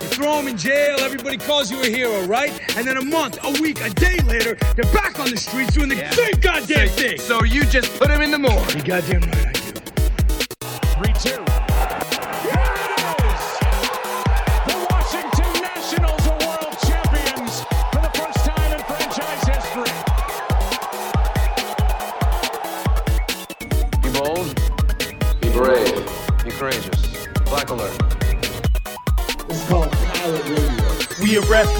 You throw them in jail. Everybody calls you a hero, right? And then a month, a week, a day later, they're back on the streets doing the Yeah. same goddamn thing. So you just put them in the morgue. You goddamn right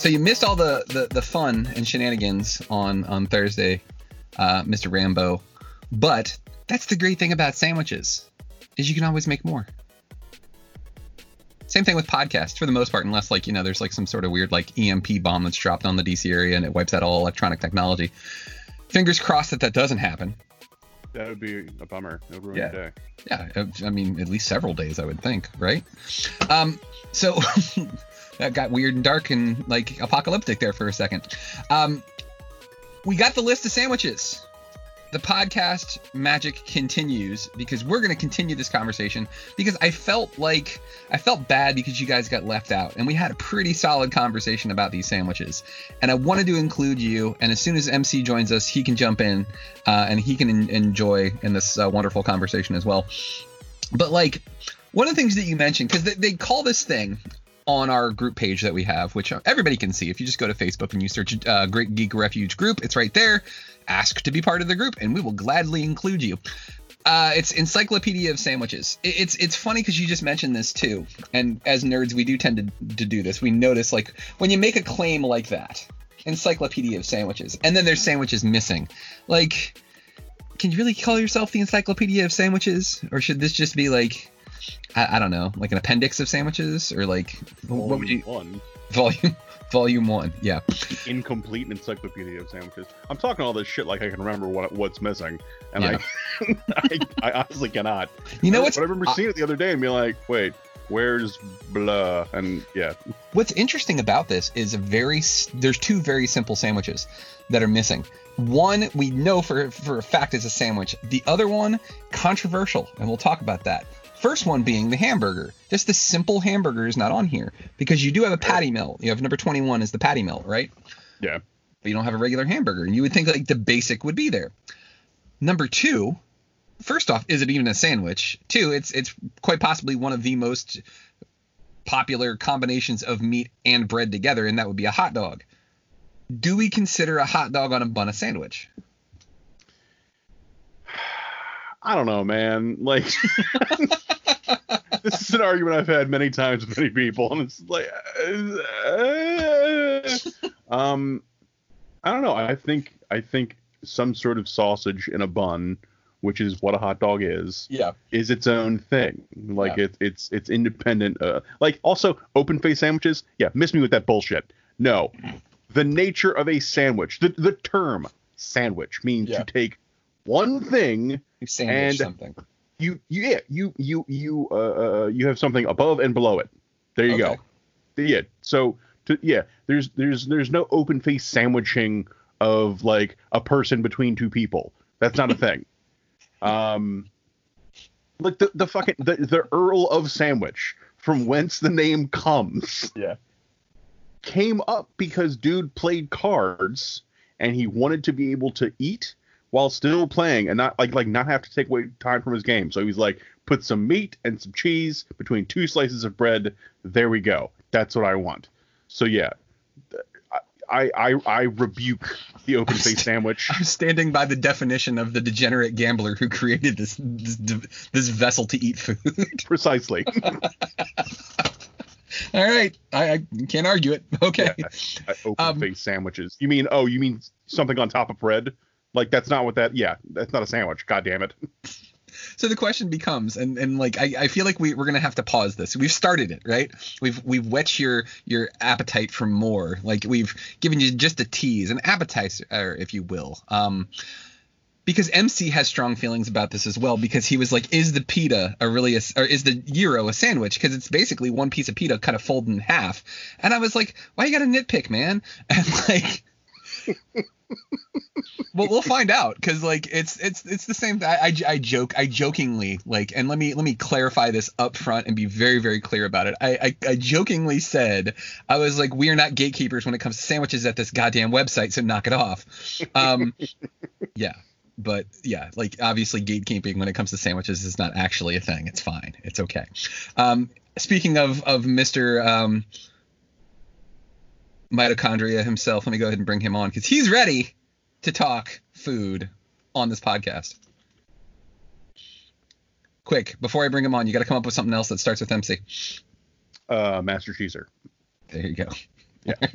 So you missed all the, the, the fun and shenanigans on on Thursday, uh, Mr. Rambo. But that's the great thing about sandwiches, is you can always make more. Same thing with podcasts for the most part, unless like you know there's like some sort of weird like EMP bomb that's dropped on the DC area and it wipes out all electronic technology. Fingers crossed that that doesn't happen. That would be a bummer. It would ruin Yeah. your day. Yeah, I- I mean, at least several days, I would think, right? Um, so that got weird and dark and like apocalyptic there for a second. Um, we got the list of sandwiches. The podcast magic continues because we're going to continue this conversation because I felt like I felt bad because you guys got left out and we had a pretty solid conversation about these sandwiches and I wanted to include you and as soon as MC joins us he can jump in uh, and he can en- enjoy in this uh, wonderful conversation as well but like one of the things that you mentioned because they, they call this thing on our group page that we have which everybody can see. If you just go to facebook and you search uh, great geek refuge group it's right there. Ask to be part of the group and we will gladly include you. Uh, it's encyclopedia of sandwiches. It- it's it's funny because you just mentioned this too. And as nerds we do tend to, to do this. We notice like when you make a claim like that encyclopedia of sandwiches and then there's sandwiches missing. Like can you really call yourself the encyclopedia of sandwiches? Or should this just be like I, I don't know like an appendix of sandwiches or like what would you One volume volume one yeah incomplete encyclopedia of sandwiches. I'm talking all this shit like I can remember what what's missing, and I, I I honestly cannot. You know But what's- I remember seeing it the other day and being like, wait, where's blah? And yeah, What's interesting about this is a very there's two very simple sandwiches that are missing. One we know for for a fact is a sandwich. The other one controversial, and we'll talk about that. First one being the hamburger. Just the simple hamburger is not on here because you do have a patty melt. You have number 21 is the patty melt, right? yeah. But you don't have a regular hamburger, and you would think like the basic would be there. Number two, first off, is it even a sandwich? Two, it's it's quite possibly one of the most popular combinations of meat and bread together, and that would be a hot dog. Do we consider a hot dog on a bun a sandwich? I don't know, man. Like, this is an argument I've had many times with many people, and it's like, uh, um, I don't know. I think I think some sort of sausage in a bun, which is what a hot dog is, Yeah. is its own thing. Like Yeah. it, it's it's independent. Uh, like also open face sandwiches. Yeah, miss me with that bullshit. No, the nature of a sandwich, the the term sandwich means Yeah. to take one thing You sandwich And- something. You you yeah you you you uh, uh you have something above and below it. There you Okay. go. Yeah. So to, yeah there's there's there's no open face sandwiching of like a person between two people. That's not a thing. Um like the the fucking the, the earl of sandwich from whence the name comes Yeah. came up because dude played cards and he wanted to be able to eat while still playing and not like like not have to take away time from his game. So he's like put some meat and some cheese between two slices of bread. There we go. That's what I want. So yeah, I I I rebuke the open face sandwich. I'm standing by the definition of the degenerate gambler who created this this, this vessel to eat food. Precisely. All right, I, I can't argue it. Okay. Yeah, open um, face sandwiches. You mean oh, you mean something on top of bread? Like that's not what that. Yeah, that's not a sandwich. God damn it. So the question becomes, and, and like I, I feel like we, we're gonna have to pause this. We've started it, right? We've we've whet your your appetite for more. Like we've given you just a tease, an appetizer, if you will. Um, because MC has strong feelings about this as well because he was like, is the pita a really a, or is the gyro a sandwich? Because it's basically one piece of pita kind of folded in half. And I was like, why you got to nitpick, man? And like. well, we'll find out because like it's it's it's the same. I, I I joke I jokingly like, and let me let me clarify this up front and be very very clear about it. I, I I jokingly said I was like, we are not gatekeepers when it comes to sandwiches at this goddamn website, so knock it off. Um, yeah, but yeah, like obviously gatekeeping when it comes to sandwiches is not actually a thing. It's fine. It's okay. Um, speaking of of Mr. Um, mitochondria himself, let me go ahead and bring him on because he's ready to talk food on this podcast. Quick, before I bring him on, you got to come up with something else that starts with MC. Uh, Master Cheeser. There you go. Yeah.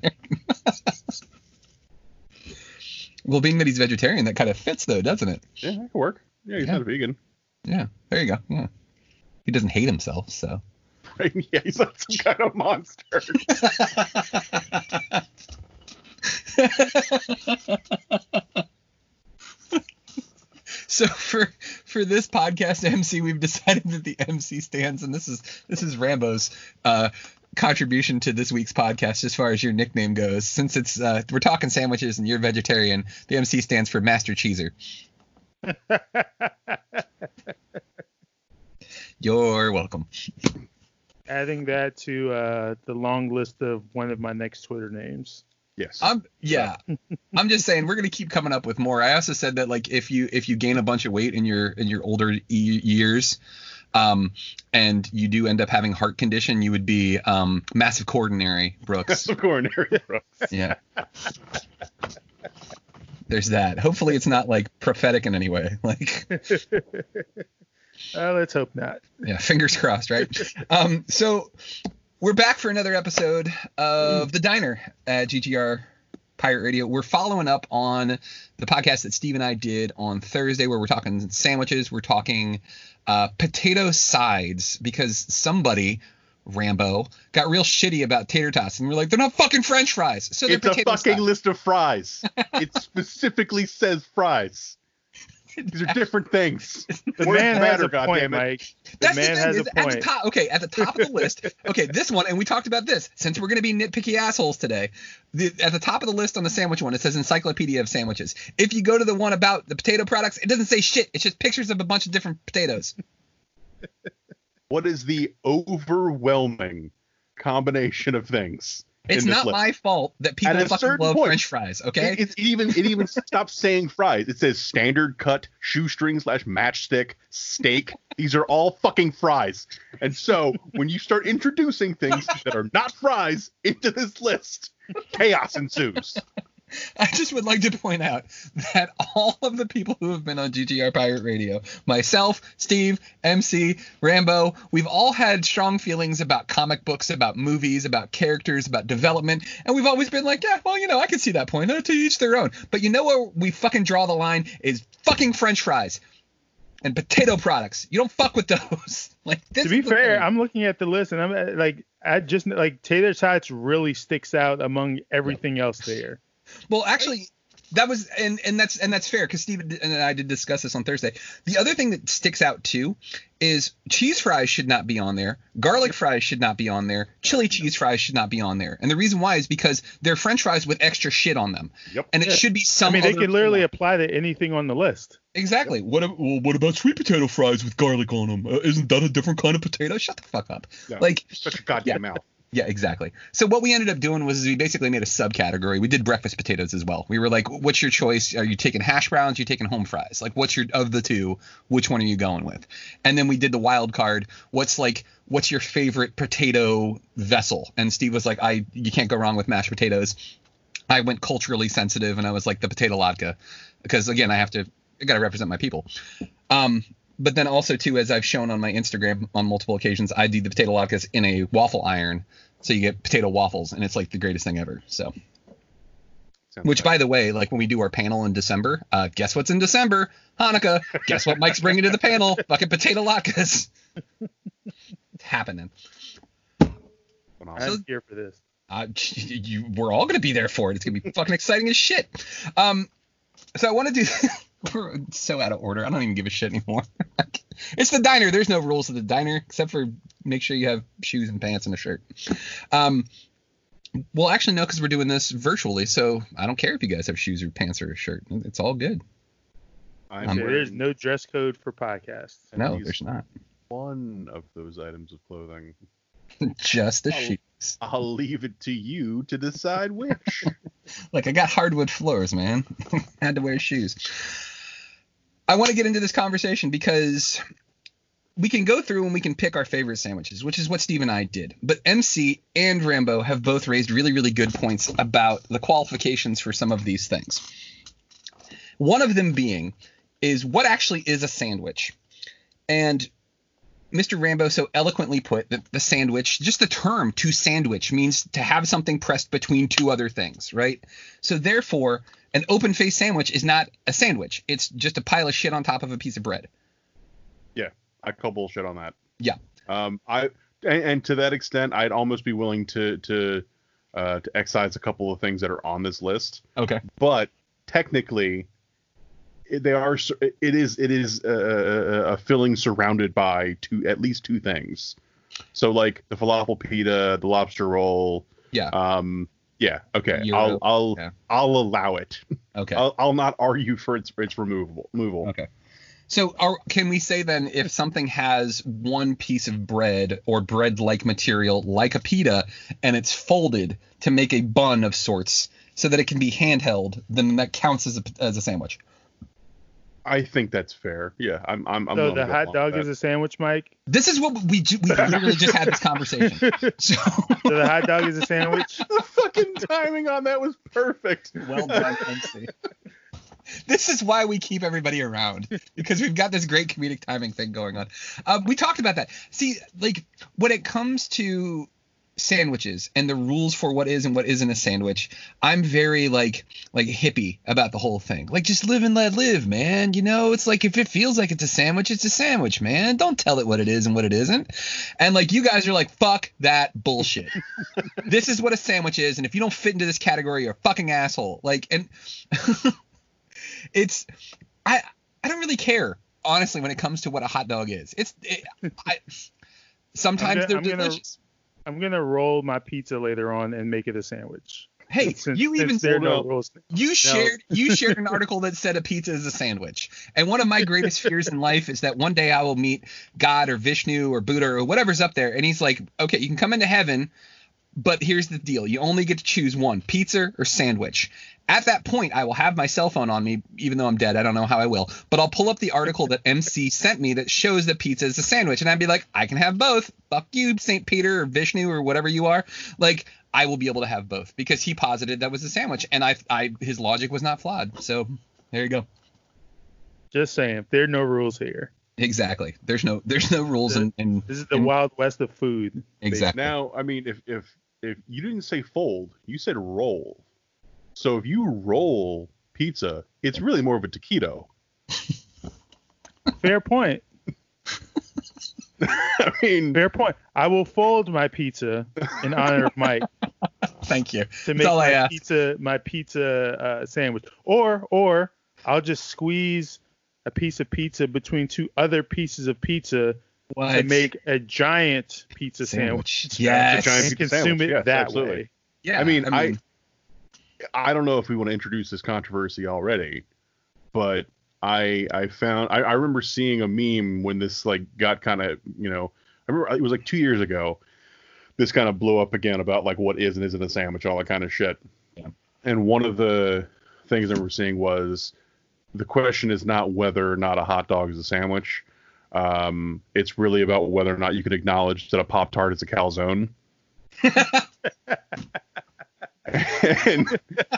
well, being that he's vegetarian, that kind of fits, though, doesn't it? Yeah, that could work. Yeah, he's Yeah. not a vegan. Yeah. There you go. Yeah. He doesn't hate himself, so. Right? Yeah, he's not some kind of monster. So for for this podcast MC, we've decided that the MC stands, and this is this is Rambo's uh, contribution to this week's podcast as far as your nickname goes. Since it's uh, we're talking sandwiches and you're vegetarian, the MC stands for Master Cheeser. You're welcome. Adding that to uh, the long list of one of my next Twitter names. Yes. I'm yeah. I'm just saying we're gonna keep coming up with more. I also said that like if you if you gain a bunch of weight in your in your older e- years, um, and you do end up having heart condition, you would be um massive coronary Brooks. Massive coronary Brooks. yeah. There's that. Hopefully it's not like prophetic in any way. Like Uh, let's hope not. yeah, fingers crossed, right? Um, so we're back for another episode of the Diner at GGR Pirate Radio. We're following up on the podcast that Steve and I did on Thursday, where we're talking sandwiches. We're talking uh, potato sides because somebody. Rambo got real shitty about tater tots, and we're like, they're not fucking French fries. So they're it's a potato fucking sides. list of fries. it specifically says fries. These are different things. The man has matter, a point. Mike. The That's man the thing has is a at the point. top. Okay, at the top of the list. Okay, this one, and we talked about this. Since we're going to be nitpicky assholes today, the, at the top of the list on the sandwich one, it says Encyclopedia of Sandwiches. If you go to the one about the potato products, it doesn't say shit. It's just pictures of a bunch of different potatoes. What is the overwhelming combination of things? It's not list? my fault that people fucking love point, French fries. Okay. It, it even it even stops saying fries. It says standard cut, shoestring slash matchstick, steak. These are all fucking fries. And so when you start introducing things that are not fries into this list, chaos ensues. I just would like to point out that all of the people who have been on GGR Pirate Radio, myself, Steve, MC, Rambo, we've all had strong feelings about comic books, about movies, about characters, about development, and we've always been like, yeah, well, you know, I can see that point. Uh, to each their own. But you know where we fucking draw the line is fucking French fries and potato products. You don't fuck with those. like this To be fair. I'm looking at the list and I'm uh, like, I just like tater tots really sticks out among everything else there. Well, actually, that was and and that's and that's fair because Steve and I did discuss this on Thursday. The other thing that sticks out too is cheese fries should not be on there. Garlic fries should not be on there. Chili cheese fries should not be on there. And the reason why is because they're French fries with extra shit on them. Yep. And it Yeah. should be some. I mean, they other could literally form. apply to anything on the list. exactly. What ab- well, what about sweet potato fries with garlic on them? Uh, isn't that a different kind of potato? Shut the fuck up. No, Like shut your goddamn Yeah. mouth. Yeah, exactly. So what we ended up doing was we basically made a subcategory. We did breakfast potatoes as well. We were like, what's your choice? Are you taking hash browns? Are you taking home fries? Like, what's your of the two? Which one are you going with? And then we did the wild card. What's like, what's your favorite potato vessel? And Steve was like, I you can't go wrong with mashed potatoes. I went culturally sensitive and I was like the potato latke because again I have to I got to represent my people. Um, but then also too, as I've shown on my Instagram on multiple occasions, I do the potato latkes in a waffle iron, so you get potato waffles, and it's like the greatest thing ever. So, Sounds which by the way, like when we do our panel in December, uh, guess what's in December? Hanukkah. guess what Mike's bringing to the panel? Fucking potato latkes. it's happening. I'm here for this. Uh, you, we're all gonna be there for it. It's gonna be fucking exciting as shit. Um, so I want to do. We're so out of order. I don't even give a shit anymore. it's the diner. There's no rules at the diner except for make sure you have shoes and pants and a shirt. Um, well, actually no, because we're doing this virtually, so I don't care if you guys have shoes or pants or a shirt. It's all good. Um, there's no dress code for podcasts. No, there's not. one of those items of clothing. Just the Oh. shoes. I'll leave it to you to decide which. Like I got hardwood floors, man. Had to wear shoes. I want to get into this conversation because we can go through and we can pick our favorite sandwiches, which is what Steve and I did. But MC and Rambo have both raised really, really good points about the qualifications for some of these things. One of them being is what actually is a sandwich? And Mr. Rambo so eloquently put that the sandwich, just the term to sandwich means to have something pressed between two other things, right? So therefore, an open faced sandwich is not a sandwich. It's just a pile of shit on top of a piece of bread. yeah, I call bullshit on that. Yeah. Um, I and, and to that extent, I'd almost be willing to to uh, to excise a couple of things that are on this list. Okay. But technically, they are. It is. It is a, a, a filling surrounded by two, at least two things. So like the falafel pita, the lobster roll. Yeah. Um. Yeah. Okay. Gyro, I'll I'll yeah. I'll allow it. Okay. I'll, I'll not argue for its its removable. Removal. Okay. So are, can we say then if something has one piece of bread or bread-like material like a pita and it's folded to make a bun of sorts so that it can be handheld, then that counts as a, as a sandwich? I think that's fair. Yeah. I'm. I'm. I'm so the hot dog is a sandwich, Mike. This is what we ju- we literally just had this conversation. So So the hot dog is a sandwich. the fucking timing on that was perfect. well done, MC. This is why we keep everybody around because we've got this great comedic timing thing going on. Um, we talked about that. See, like when it comes to sandwiches and the rules for what is and what isn't a sandwich, I'm very like like hippie about the whole thing. Like just live and let live, man. You know, it's like if it feels like it's a sandwich, it's a sandwich, man. Don't tell it what it is and what it isn't. And like you guys are like, fuck that bullshit. this is what a sandwich is, and if you don't fit into this category, you're a fucking asshole. Like and it's I I don't really care honestly when it comes to what a hot dog is. It's it, I sometimes I'm they're gonna- gonna- delicious. I'm gonna roll my pizza later on and make it a sandwich. Hey, Since- you even since no rules. You shared you shared an article that said a pizza is a sandwich. And one of my greatest fears in life is that one day I will meet God or Vishnu or Buddha or whatever's up there and he's like, "Okay, you can come into heaven, but here's the deal. You only get to choose one, pizza or sandwich." At that point, I will have my cell phone on me, even though I'm dead. I don't know how I will, but I'll pull up the article that MC sent me that shows that pizza is a sandwich, and I'd be like, I can have both. Fuck you, Saint Peter or Vishnu or whatever you are. Like, I will be able to have both because he posited that was a sandwich, and I, I, his logic was not flawed. So there you go. Just saying, there are no rules here. Exactly. There's no, there's no rules in, in This is the in- wild west of food. exactly. Now, I mean, if if if you didn't say fold, you said roll. So if you roll pizza, it's really more of a taquito. Fair point. I mean, Fair point. I will fold my pizza in honor of Mike Thank you. to make all my ask. pizza my pizza uh, sandwich. Or or I'll just squeeze a piece of pizza between two other pieces of pizza to make a giant pizza Sandwich. sandwich. Yes. A giant and pizza consume sandwich. it Yes, that absolutely. way. Yeah. I mean, I, I don't know if we want to introduce this controversy already, but I I found I, I remember seeing a meme when this like got kind of you know I remember it was like two years ago. this kind of blew up again about like what is and isn't a sandwich, all that kind of shit. And one of the things that we're seeing was the question is not whether or not a hot dog is a sandwich. Um, it's really about whether or not you can acknowledge that a Pop Tart is a calzone. and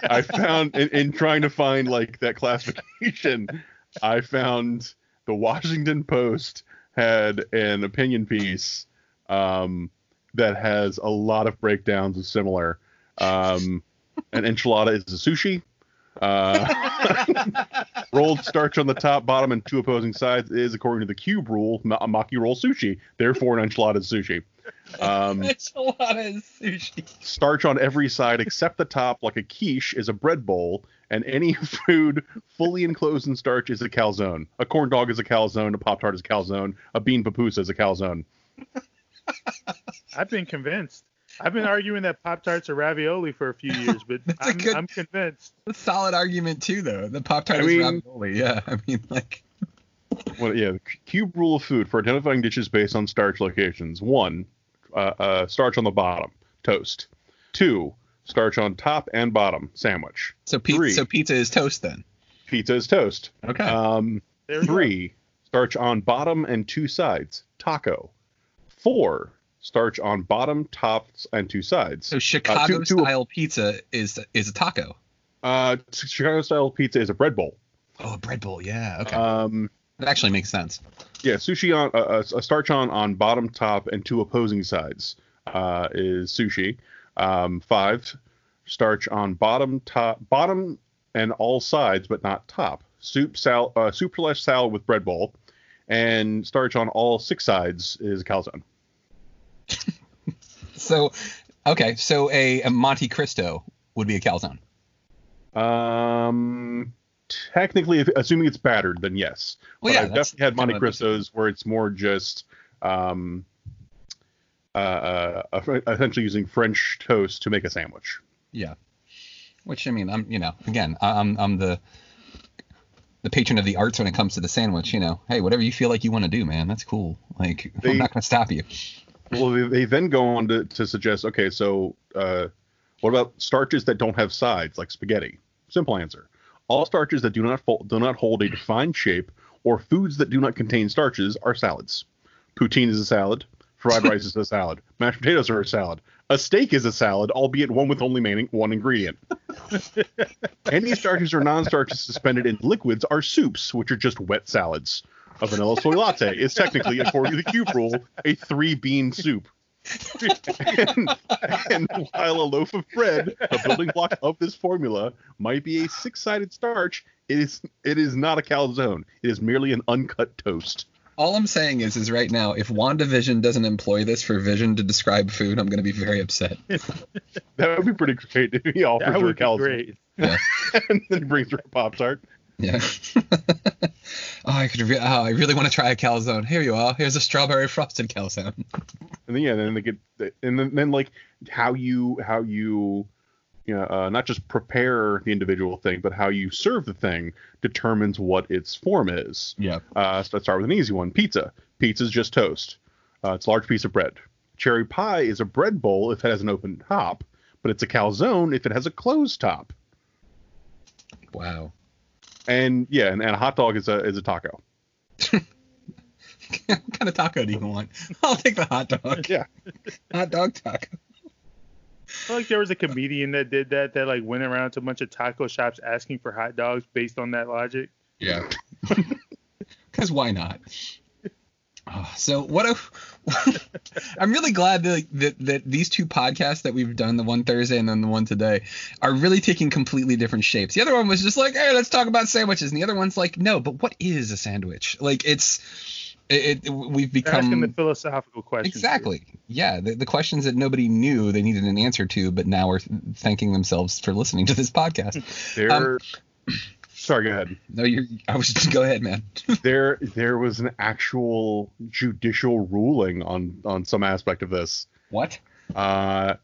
I found in, in trying to find like that classification, I found the Washington Post had an opinion piece um, that has a lot of breakdowns of similar. Um, an enchilada is a sushi. Uh, rolled starch on the top, bottom, and two opposing sides is, according to the cube rule, ma- a maki roll sushi. Therefore, an enchilada is sushi. Um, Enchilada is sushi. starch on every side except the top, like a quiche, is a bread bowl, and any food fully enclosed in starch is a calzone. A corn dog is a calzone. A pop tart is a calzone. A bean papoose is a calzone. I've been convinced. I've been arguing that Pop Tarts are ravioli for a few years, but a I'm, good- I'm convinced. A solid argument too, though. The Pop Tart I is ravioli. Yeah, I mean, like, Well, yeah, the cube rule of food for identifying dishes based on starch locations. One, uh, uh, starch on the bottom, toast. Two, starch on top and bottom, sandwich. so pizza. Three. So pizza is toast then. Pizza is toast. Okay. Um, There go. three, starch on bottom and two sides, taco. Four, starch on bottom, tops, and two sides. so Chicago two- two- style pizza is is a taco. Uh, Chicago style pizza is a bread bowl. Oh, a bread bowl. Yeah. Okay. Um, that actually makes sense. yeah, sushi on uh, a starch on on bottom, top, and two opposing sides uh, is sushi. Um, five, starch on bottom, top, bottom, and all sides, but not top. Soup, sal, uh, soup slash salad with bread bowl, and starch on all six sides is calzone. So, okay. So a, a Monte Cristo would be a calzone. Um, technically, if, assuming it's battered, then yes. Well, but yeah, I've definitely had Monte what I'm saying. Cristos where it's more just um, uh, uh, uh, essentially using French toast to make a sandwich. Yeah. Which I mean, I'm you know, again, I'm I'm the the patron of the arts when it comes to the sandwich. You know, hey, whatever you feel like you want to do, man, that's cool. Like They- I'm not gonna stop you. Well, they, they then go on to, to suggest, okay, so uh, what about starches that don't have sides, like spaghetti? Simple answer: all starches that do not do not hold a defined shape or foods that do not contain starches are salads. Poutine is a salad. Fried rice is a salad. Mashed potatoes are a salad. A steak is a salad, albeit one with only main- one ingredient. Any starches or non-starches suspended in liquids are soups, which are just wet salads. A vanilla soy latte is technically, according to the cube rule, a three-bean soup. and, and while a loaf of bread, a building block of this formula, might be a six-sided starch, it is it is not a calzone. It is merely an uncut toast. All I'm saying is, is right now, if WandaVision doesn't employ this for Vision to describe food, I'm gonna be very upset. That would be pretty great if he offers That her a would be calzone. great. Yeah. and then he brings her a Pop Tart. Yeah. oh, I could. Re- oh, I really want to try a calzone. Here you are. Here's a strawberry frosted calzone. and then yeah, then they get and then, then like how you how you you know uh, not just prepare the individual thing, but how you serve the thing determines what its form is. Yeah. Uh, so let's start with an easy one: pizza. Pizza is just toast. Uh, it's a large piece of bread. Cherry pie is a bread bowl if it has an open top, but it's a calzone if it has a closed top. Wow. And yeah, and, and a hot dog is a is a taco. what kind of taco do you want? I'll take the hot dog. Yeah. Hot dog taco. I feel like there was a comedian that did that that like went around to a bunch of taco shops asking for hot dogs based on that logic. Yeah. Because why not? Oh, so what if I'm really glad that, that that these two podcasts that we've done, the one Thursday and then the one today, are really taking completely different shapes. The other one was just like, hey, let's talk about sandwiches, and the other one's like, no, but what is a sandwich? Like it's it, it we've They're asking the become philosophical questions. exactly yeah the, the questions that nobody knew they needed an answer to, but now are thanking themselves for listening to this podcast. Um, sorry, go ahead. No, you're. I was just go ahead, man. there there was an actual judicial ruling on on some aspect of this. What? Uh,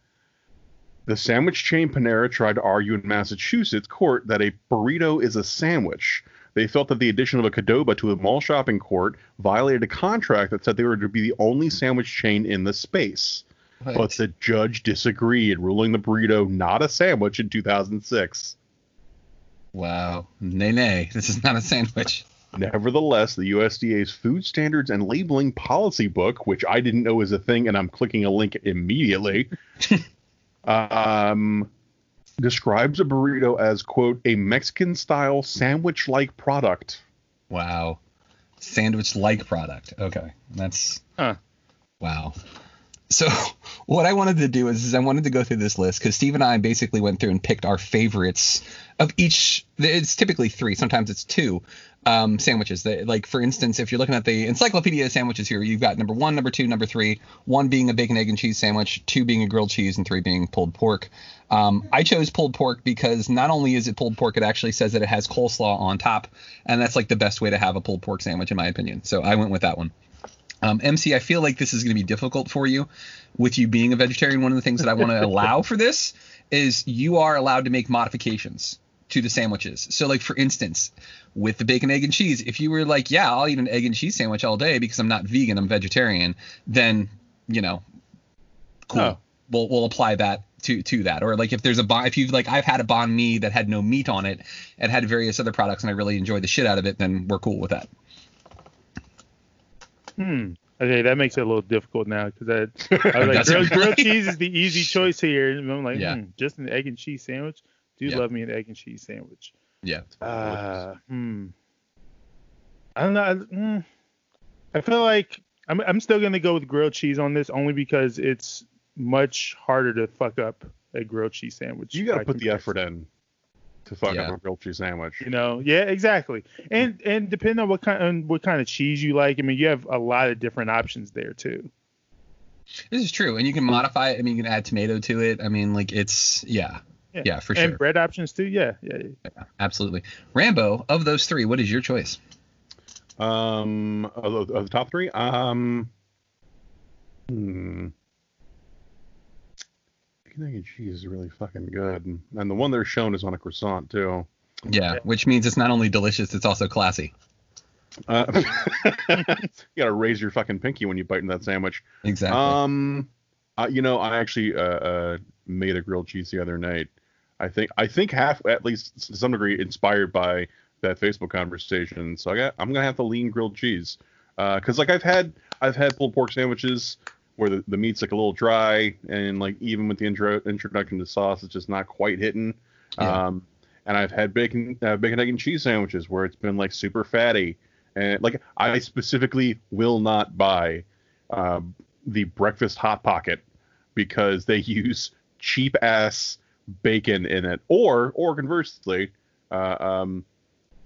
the sandwich chain Panera tried to argue in Massachusetts court that a burrito is a sandwich. They felt that the addition of a Qdoba to a mall shopping court violated a contract that said they were to be the only sandwich chain in the space. but the judge disagreed, ruling the burrito not a sandwich in 2006. Wow. Nay, nay. This is not a sandwich. Nevertheless, the USDA's Food Standards and Labeling Policy Book, which I didn't know was a thing, and I'm clicking a link immediately, um, describes a burrito as, quote, a Mexican style sandwich like product. Wow. Sandwich like product. Okay. That's. Huh. Wow. So what I wanted to do is, is I wanted to go through this list because Steve and I basically went through and picked our favorites of each. It's typically three, sometimes it's two um, sandwiches. That, like for instance, if you're looking at the encyclopedia of sandwiches here, you've got number one, number two, number three. One being a bacon, egg, and cheese sandwich, two being a grilled cheese, and three being pulled pork. Um, I chose pulled pork because not only is it pulled pork, it actually says that it has coleslaw on top, and that's like the best way to have a pulled pork sandwich in my opinion. So I went with that one. Um, MC, I feel like this is going to be difficult for you with you being a vegetarian. One of the things that I want to allow for this is you are allowed to make modifications to the sandwiches. So, like for instance, with the bacon, egg, and cheese, if you were like, yeah, I'll eat an egg and cheese sandwich all day because I'm not vegan, I'm vegetarian, then you know, cool. Oh. We'll we'll apply that to to that. Or like if there's a bon, if you've like I've had a banh mi that had no meat on it and had various other products and I really enjoyed the shit out of it, then we're cool with that. Hmm. Okay, that makes it a little difficult now because I, I was like, grilled, grilled cheese is the easy choice here. And I'm like, Yeah. hmm, just an egg and cheese sandwich. Do Yeah. love me an egg and cheese sandwich. Yeah. Uh, hmm. I don't know. I, mm, I feel like I'm I'm still gonna go with grilled cheese on this only because it's much harder to fuck up a grilled cheese sandwich. You got to put the effort in to fuck Yeah. up a grilled cheese sandwich. You know, yeah, exactly. And and depending on what kind on what kind of cheese you like, I mean, you have a lot of different options there too. This is true, and you can modify it. I mean, you can add tomato to it. I mean, like it's yeah, yeah, for and sure, And bread options too. Yeah, yeah. yeah. absolutely. Rambo, of those three, what is your choice? Um, of, the- of the top three, um, hmm, bacon, egg, and cheese is really fucking good, and the one they're shown is on a croissant too. Yeah, which means it's not only delicious, it's also classy. Uh, you gotta raise your fucking pinky when you bite into that sandwich. Exactly. Um, uh, you know, I actually uh, uh, made a grilled cheese the other night. I think I think half, at least to some degree, inspired by that Facebook conversation. So I got I'm gonna have to lean grilled cheese because like I've had I've had pulled pork sandwiches where the, the meat's like a little dry and like even with the intro introduction to sauce, it's just not quite hitting. Yeah. Um, and I've had bacon uh, bacon egg and cheese sandwiches where it's been like super fatty and like I specifically will not buy um, the breakfast hot pocket because they use cheap ass bacon in it, or or conversely, uh, um,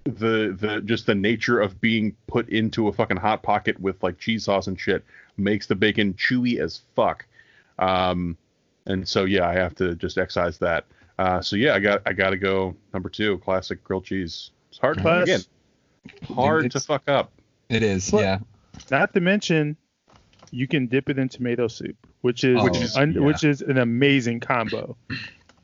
the the just the nature of being put into a fucking hot pocket with like cheese sauce and shit makes the bacon chewy as fuck. Um, and so yeah, I have to just excise that. Uh, so yeah, I got I got to go number two, classic grilled cheese. It's hard Plus- again, hard to fuck up. It is, Well- yeah. Not to mention, you can dip it in tomato soup, which is Oh, which Which is, is- yeah. which is an amazing combo.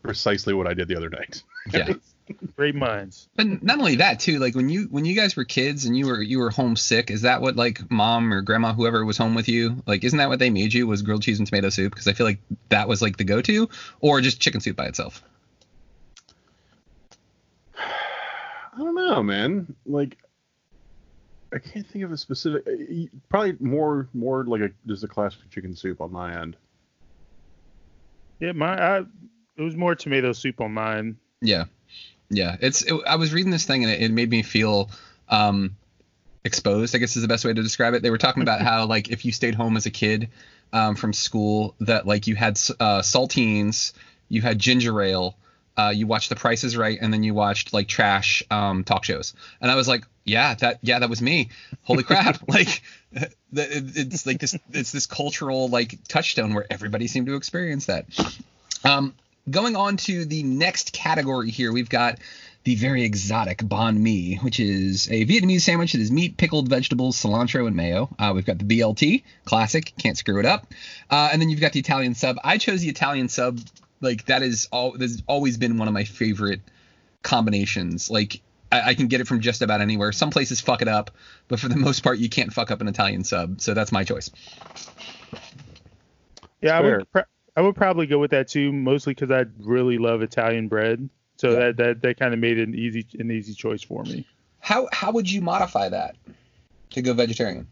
Precisely what I did the other night. Yeah. Great minds. But not only that too, like when you when you guys were kids and you were you were homesick, is that what like mom or grandma whoever was home with you, like isn't that what they made you was grilled cheese and tomato soup? Because I feel like that was like the go-to, or just chicken soup by itself. I don't know, man. Like, I can't think of a specific. uh, Probably more, more like a just a classic chicken soup on my end. Yeah, my I, it was more tomato soup on mine. Yeah, yeah. It's it, I was reading this thing and it, it made me feel um exposed. I guess is the best way to describe it. They were talking about how like if you stayed home as a kid um, from school, that like you had uh, saltines, you had ginger ale. Uh, you watched The Price is Right, and then you watched like trash um, talk shows, and I was like, yeah, that yeah, that was me. Holy crap! like, the, it's like this, it's this cultural like touchstone where everybody seemed to experience that. Um, going on to the next category here, we've got the very exotic banh mi, which is a Vietnamese sandwich that is meat, pickled vegetables, cilantro, and mayo. Uh, we've got the BLT, classic, can't screw it up. Uh, and then you've got the Italian sub. I chose the Italian sub, like that is all. That's always been one of my favorite combinations. Like I, I can get it from just about anywhere. Some places fuck it up, but for the most part, you can't fuck up an Italian sub. So that's my choice. Yeah, I would, pr- I would probably go with that too, mostly because I really love Italian bread. So Yeah. that that, that kind of made it an easy an easy choice for me. How how would you modify that to go vegetarian?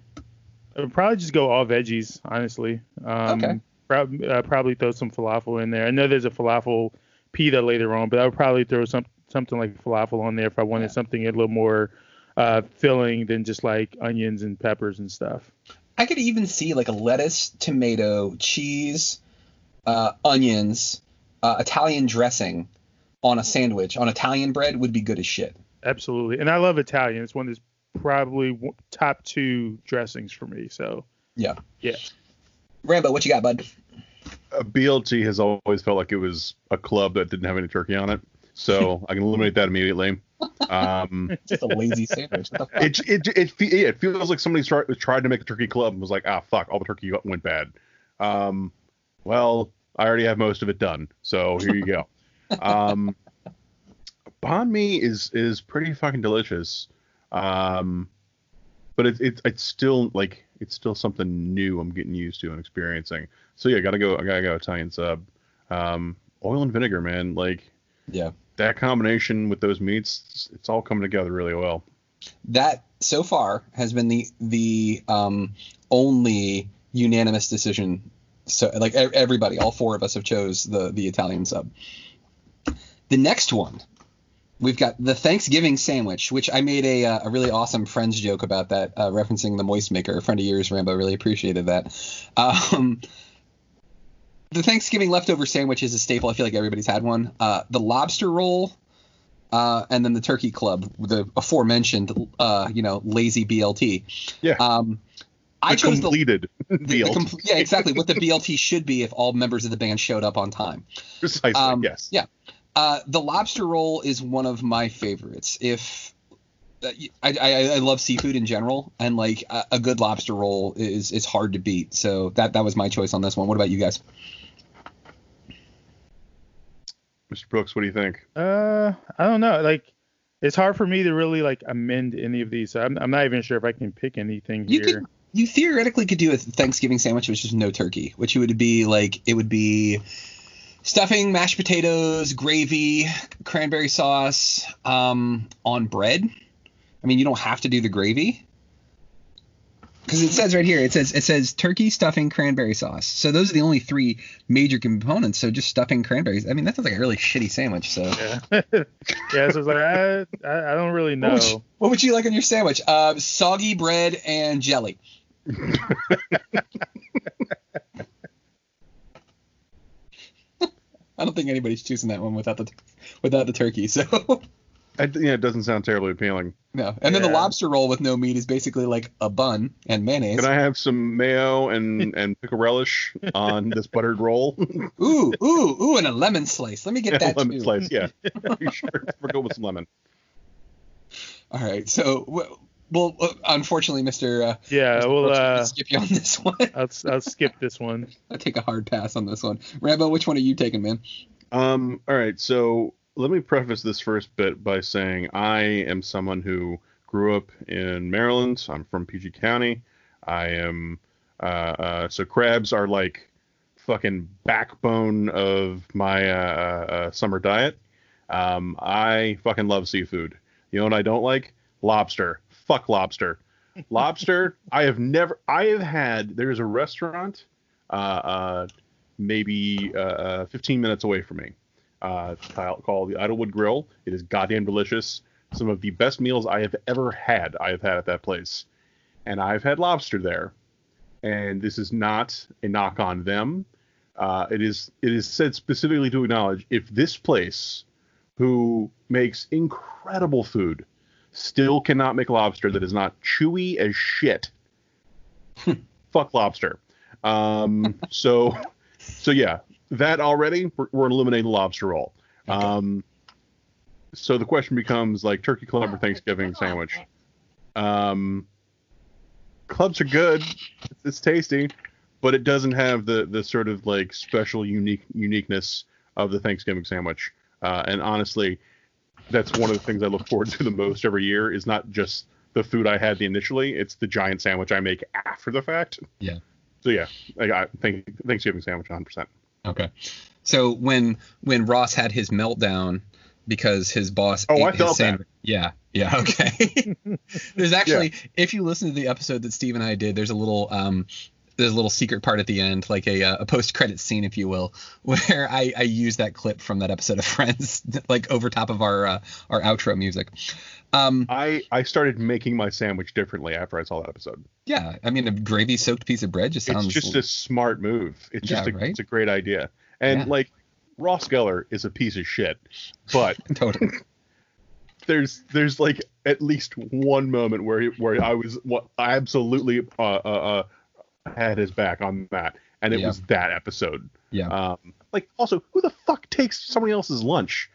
I would probably just go all veggies, honestly. Um, Okay. prob- uh, probably throw some falafel in there. I know there's a falafel pita later on, but I would probably throw some something like falafel on there if I wanted Yeah. something a little more uh, filling than just like onions and peppers and stuff. I could even see like a lettuce, tomato, cheese, uh, onions, uh, Italian dressing on a sandwich on Italian bread would be good as shit. Absolutely, and I love Italian. It's one that's probably top two dressings for me. So Yeah. yeah, Rambo, what you got, bud? A BLT has always felt like it was a club that didn't have any turkey on it, so I can eliminate that immediately. Um, Just a lazy sandwich. What the fuck? it, it, it, yeah, it feels like somebody tried, tried to make a turkey club and was like, ah, fuck, all the turkey went bad. Um, well, I already have most of it done, so here you go. um, banh mi is is pretty fucking delicious, um, but it's it's it's still like it's still something new I'm getting used to and experiencing. So yeah, gotta go. I gotta go Italian sub. Um, oil and vinegar, man. Like Yeah. that combination with those meats, it's, it's all coming together really well. That so far has been the the um, only unanimous decision. So like everybody, all four of us have chose the the Italian sub. The next one, we've got the Thanksgiving sandwich, which I made a, uh, a really awesome friends joke about that, uh, referencing the Moist Maker. A friend of yours, Rambo, really appreciated that. Um, the Thanksgiving leftover sandwich is a staple. I feel like everybody's had one. Uh, the lobster roll, uh, and then the turkey club, the aforementioned, uh, you know, lazy BLT. Yeah. Um, I chose the completed the, the BLT. com- yeah, exactly. What the BLT should be if all members of the band showed up on time. Precisely. Um, yes. Yeah. Uh, the lobster roll is one of my favorites. If uh, I, I, I love seafood in general, and like a, a good lobster roll is is hard to beat. So that that was my choice on this one. What about you guys? Mr. Brooks, what do you think? Uh, I don't know. Like, it's hard for me to really like amend any of these. So I'm, I'm not even sure if I can pick anything You here. could you theoretically could do a Thanksgiving sandwich which is no turkey, which would be like it would be stuffing, mashed potatoes, gravy, cranberry sauce, um, on bread. I mean, you don't have to do the gravy. Because it says right here, it says it says turkey, stuffing, cranberry sauce. So those are the only three major components. So just stuffing cranberries. I mean, that sounds like a really shitty sandwich. So Yeah. yeah. So it's like I, I I don't really what, would you, know. what would you like on your sandwich? Uh, soggy bread and jelly. I don't think anybody's choosing that one without the without the turkey. So I, yeah, it doesn't sound terribly appealing. no. And then the lobster roll with no meat is basically like a bun and mayonnaise. Can I have some mayo and and pickle relish on this buttered roll? Ooh, ooh, ooh, and a lemon slice. Let me get that lemon too. slice, yeah. Sure we're good with some lemon. All right. So well, uh, unfortunately, Mister. Uh, Yeah. Mr. Well, Brooks, uh, skip you on this one. I'll I'll skip this one. I take a hard pass on this one. Rambo, which one are you taking, man? Um, all right, so let me preface this first bit by saying I am someone who grew up in Maryland. I'm from PG County. I am uh, uh, so crabs are like fucking backbone of my uh, uh, uh, summer diet. Um, I fucking love seafood. You know what I don't like? Lobster. Fuck lobster. Lobster. I have never. I have had. There's a restaurant. Uh, uh, maybe uh, uh, 15 minutes away from me. Uh, called- called the Idlewood Grill. It is goddamn delicious. Some of the best meals I have ever had. I have had at that place, and I've had lobster there. And this is not a knock on them. Uh, it is it is said specifically to acknowledge if this place, who makes incredible food, still cannot make lobster that is not chewy as shit. Fuck lobster. Um, so so yeah, that already we're, we're eliminating the lobster roll. Um, so the question becomes like turkey club or Thanksgiving sandwich. Um, clubs are good, it's, it's tasty, but it doesn't have the the sort of like special unique uniqueness of the Thanksgiving sandwich. Uh, and honestly, that's one of the things I look forward to the most every year. Is not just the food I had initially; it's the giant sandwich I make after the fact. Yeah. So yeah, I got thank, Thanksgiving sandwich 100. percent Okay. So when when Ross had his meltdown because his boss Oh, ate I his felt that. Yeah. Yeah. Okay. there's actually, if you listen to the episode that Steve and I did, there's a little um there's a little secret part at the end, like a uh, a post credit scene, if you will, where I I use that clip from that episode of Friends, like over top of our uh, our outro music. Um, I I started making my sandwich differently after I saw that episode. yeah, I mean a gravy soaked piece of bread just sounds. It's just a smart move. It's just Yeah, a, right? it's a great idea. And Yeah. like Ross Geller is a piece of shit, but totally. there's there's like at least one moment where he, where I was what absolutely uh, uh, uh had his back on that, and it Yeah. was that episode. Yeah. Um, like also, who the fuck takes somebody else's lunch?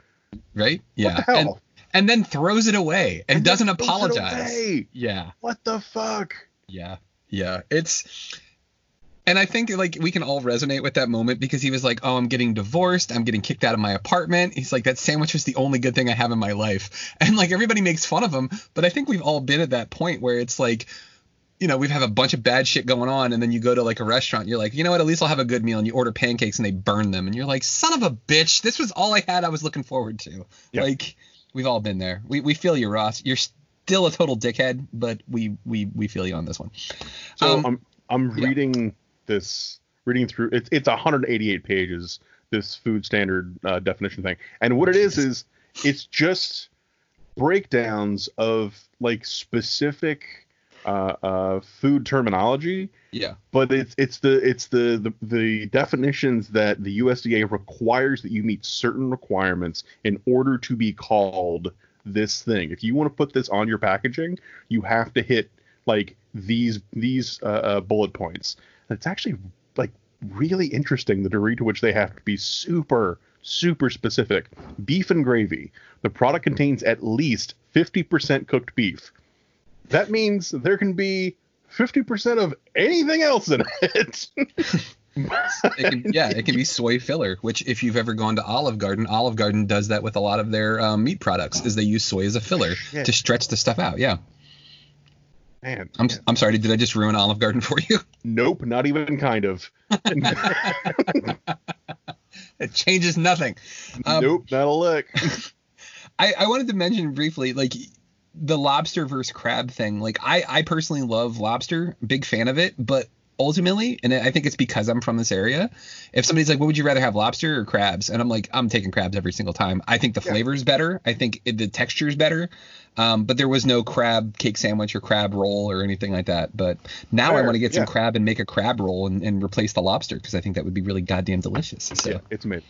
right? Yeah. the hell? And, and then throws it away and, And doesn't then throws it apologize. Yeah. What the fuck? Yeah. Yeah. It's and I think like we can all resonate with that moment because he was like, "Oh, I'm getting divorced. I'm getting kicked out of my apartment." He's like, "That sandwich was the only good thing I have in my life." And like everybody makes fun of him, but I think we've all been at that point where it's like you know, we've have a bunch of bad shit going on, and then you go to like a restaurant, you're like, you know what, at least I'll have a good meal, and you order pancakes and they burn them, and you're like, son of a bitch, this was all I had I was looking forward to. Yeah. Like, we've all been there. We, we feel you, Ross. You're still a total dickhead, but we we we feel you on this one. So Um, I'm I'm yeah. reading this, reading through. It's it's 188 pages. This food standard uh, definition thing, and what it is is it's just breakdowns of like specific uh, uh, food terminology. Yeah. But it's it's the it's the, the the definitions that the USDA requires that you meet certain requirements in order to be called this thing. If you want to put this on your packaging, you have to hit like these these uh, uh, bullet points. And it's actually like really interesting the degree to which they have to be super super specific. Beef and gravy. The product contains at least 50% cooked beef. That means there can be 50% of anything else in it. It can, yeah, it can be soy filler, which if you've ever gone to Olive Garden, Olive Garden does that with a lot of their um, meat products, is they use soy as a filler Shit. to stretch the stuff out. Yeah. Man, I'm I'm sorry, did I just ruin Olive Garden for you? nope, not even kind of. It changes nothing. Um, nope, not a lick. I, I wanted to mention briefly, like the lobster versus crab thing. Like I, I personally love lobster, big fan of it, but ultimately, and I think it's because I'm from this area. If somebody's like, "What would you rather have, lobster or crabs?" and I'm like, "I'm taking crabs every single time." I think the flavor's better. I think it, the texture's better. Um, but there was no crab cake sandwich or crab roll or anything like that. But now I want to get some yeah. crab and make a crab roll and, and replace the lobster because I think that would be really goddamn delicious. So. yeah, it's amazing.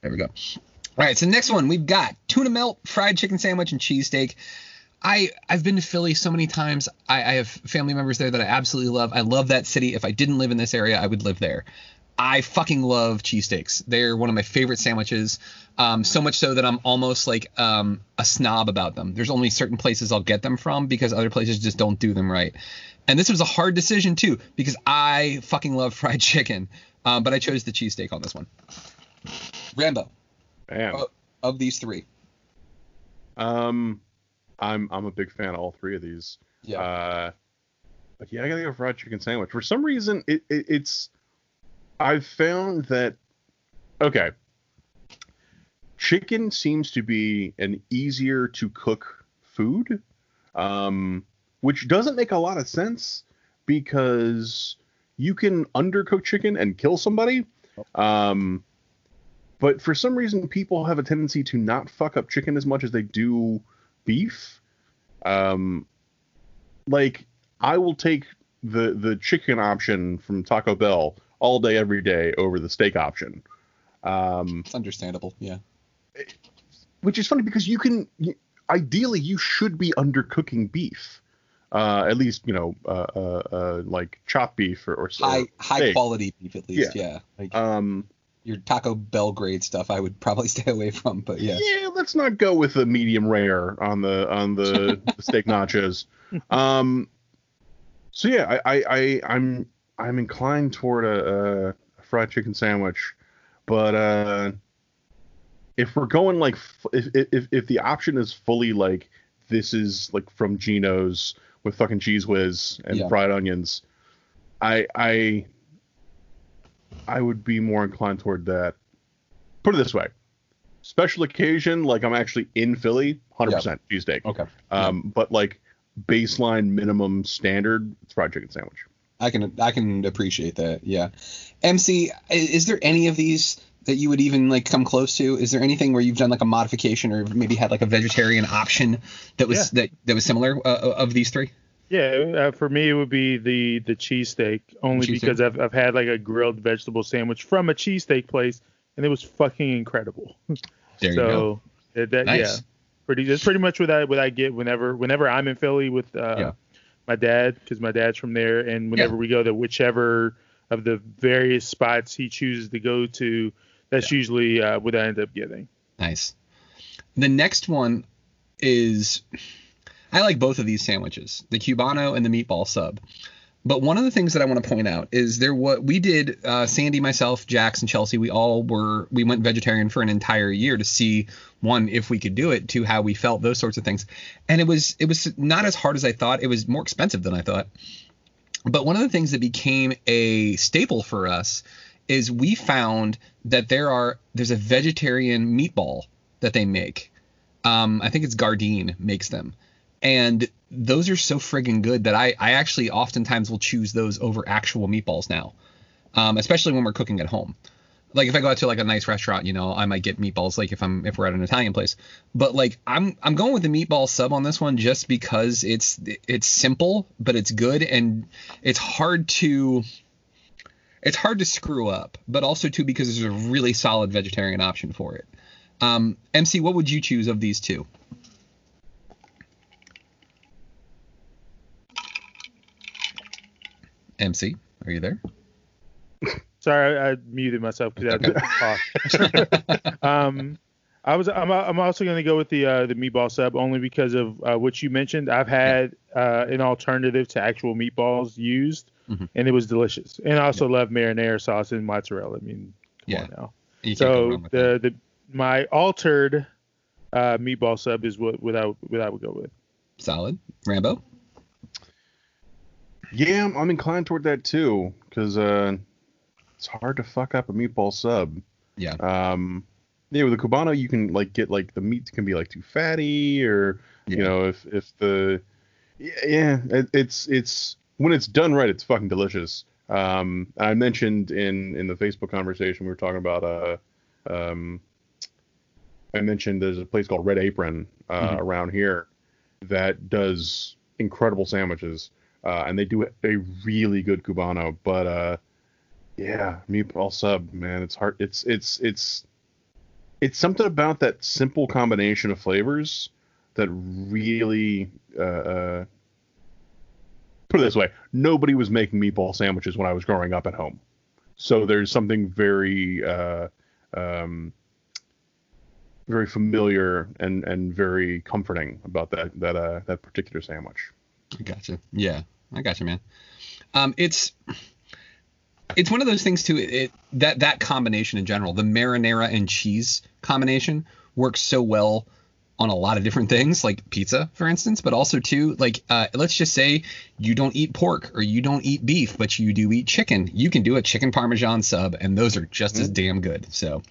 There we go. All right, so next one we've got tuna melt, fried chicken sandwich, and cheesesteak. I I've been to Philly so many times. I, I have family members there that I absolutely love. I love that city. If I didn't live in this area, I would live there. I fucking love cheesesteaks. They're one of my favorite sandwiches. Um, so much so that I'm almost like um, a snob about them. There's only certain places I'll get them from because other places just don't do them right. And this was a hard decision too because I fucking love fried chicken, um, but I chose the cheesesteak on this one. Rambo Man, of, of these three. um, I'm I'm a big fan of all three of these. Yeah. Uh, but yeah, I gotta go fried chicken sandwich. For some reason, it, it it's I've found that okay, chicken seems to be an easier to cook food, um, which doesn't make a lot of sense because you can undercook chicken and kill somebody. Um, but for some reason, people have a tendency to not fuck up chicken as much as they do beef. Um, like I will take the the chicken option from Taco Bell all day, every day over the steak option. Um, It's understandable. Yeah. which is funny because you can you, ideally you should be undercooking beef. Uh, at least you know, uh, uh, uh, like chopped beef or, or High or high quality beef at least. Yeah. Yeah. Like Um, your Taco Bell grade stuff, I would probably stay away from. But yeah. yeah, let's not go with the medium rare on the on the, steak nachos. Um, so yeah, I, I, I I'm I'm inclined toward a, a fried chicken sandwich, but uh, if we're going like if, if if the option is fully like this is like from Geno's with fucking Cheez Whiz and Yeah. fried onions, I I I would be more inclined toward that. Put it this way: special occasion, like I'm actually in Philly, hundred percent cheesesteak. Okay. Um, but like baseline minimum standard, it's fried chicken sandwich. I can I can appreciate that. Yeah. MC, is there any of these that you would even like come close to? Is there anything where you've done like a modification or maybe had like a vegetarian option that was that that was similar uh, of these three? Yeah, uh, for me it would be the the cheesesteak only Cheesesteak? because I've I've had like a grilled vegetable sandwich from a cheesesteak place and it was fucking incredible. There you so go. that, that- Nice. yeah, pretty that's pretty much what I what I get whenever whenever I'm in Philly with uh, Yeah. my dad because my dad's from there and whenever we go to whichever of the various spots he chooses to go to, that's usually uh, what I end up getting. Nice. The next one is I like both of these sandwiches, the cubano and the meatball sub. But one of the things that I want to point out is there what we did, uh, Sandy, myself, Jax, and Chelsea. We all were we went vegetarian for an entire year to see one if we could do it, two how we felt, those sorts of things. And it was it was not as hard as I thought. It was more expensive than I thought. But one of the things that became a staple for us is we found that there are there's a vegetarian meatball that they make. Um, I think it's Gardein makes them, and those are so friggin' good that I I actually oftentimes will choose those over actual meatballs now, um, especially when we're cooking at home. Like if I go out to like a nice restaurant, you know, I might get meatballs. Like if I'm if we're at an Italian place, but like I'm I'm going with the meatball sub on this one just because it's it's simple but it's good and it's hard to it's hard to screw up, but also too because there's a really solid vegetarian option for it. Um, MC, what would you choose of these two? MC, are you there? Sorry, I, I muted myself because I had to cough. um, I was I'm, I'm also going to go with the uh, the meatball sub only because of uh, what you mentioned. I've had uh, an alternative to actual meatballs used, Mhm. and it was delicious. And I also love marinara sauce and mozzarella. I mean, come Yeah. on now. You So the the my altered uh, meatball sub is what what I, what I would go with. Solid. Rambo? Yeah, I'm, I'm inclined toward that too, because uh, it's hard to fuck up a meatball sub. Yeah. Um, yeah, with the cubano, you can like get like the meat can be like too fatty, or you know, if if the yeah, yeah it, it's it's when it's done right, it's fucking delicious. Um, I mentioned in in the Facebook conversation we were talking about uh um I mentioned there's a place called Red Apron uh, Mhm. around here that does incredible sandwiches, uh, and they do a really good cubano. But uh, yeah, meatball sub, man, it's hard. It's it's it's it's something about that simple combination of flavors that really uh, uh, put it this way: nobody was making meatball sandwiches when I was growing up at home. So there's something very uh, um, very familiar and and very comforting about that that uh, that particular sandwich. I gotcha. Yeah, I gotcha, man. Um, it's it's one of those things too. It, it that that combination in general, the marinara and cheese combination, works so well on a lot of different things, like pizza, for instance, but also too, like uh, let's just say you don't eat pork or you don't eat beef, but you do eat chicken. You can do a chicken parmesan sub, and those are just as damn good. So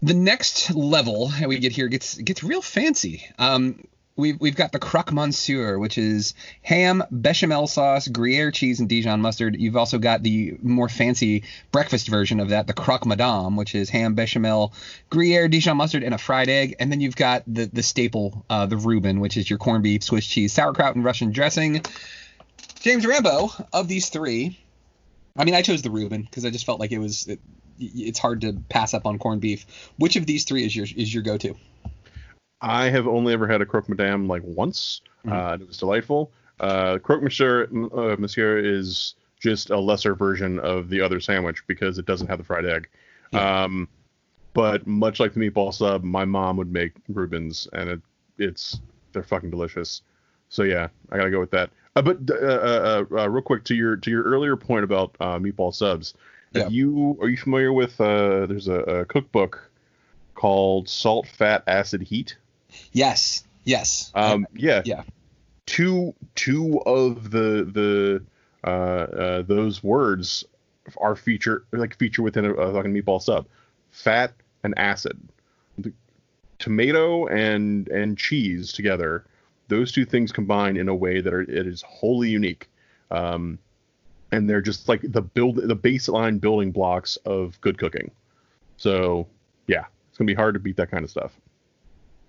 the next level that we get here gets gets real fancy. Um, we've we've got the croque monsieur, which is ham, bechamel sauce, Gruyere cheese, and Dijon mustard. You've also got the more fancy breakfast version of that, the croque madame, which is ham, bechamel, Gruyere, Dijon mustard, and a fried egg. And then you've got the the staple, uh, the Reuben, which is your corned beef, Swiss cheese, sauerkraut, and Russian dressing. James Rambo, of these three, I mean, I chose the Reuben because I just felt like it was. It, it's hard to pass up on corned beef. Which of these three is your is your go-to? I have only ever had a croque madame like once, uh, and it was delightful. Uh, croque monsieur, uh, monsieur is just a lesser version of the other sandwich because it doesn't have the fried egg. Um, but much like the meatball sub, my mom would make Reubens, and it, it's they're fucking delicious. So yeah, I gotta go with that. Uh, but uh, uh, uh, real quick to your to your earlier point about uh, meatball subs, Yeah. you are you familiar with? Uh, there's a, a cookbook called Salt, Fat, Acid, Heat. Yes. Yes. Um, yeah, yeah. Two two of the the uh, uh, those words are feature like feature within a, a fucking meatball sub. Fat and acid. The tomato and and cheese together, those two things combine in a way that are it is wholly unique. Um, and they're just like the build the baseline building blocks of good cooking. So yeah, it's gonna be hard to beat that kind of stuff.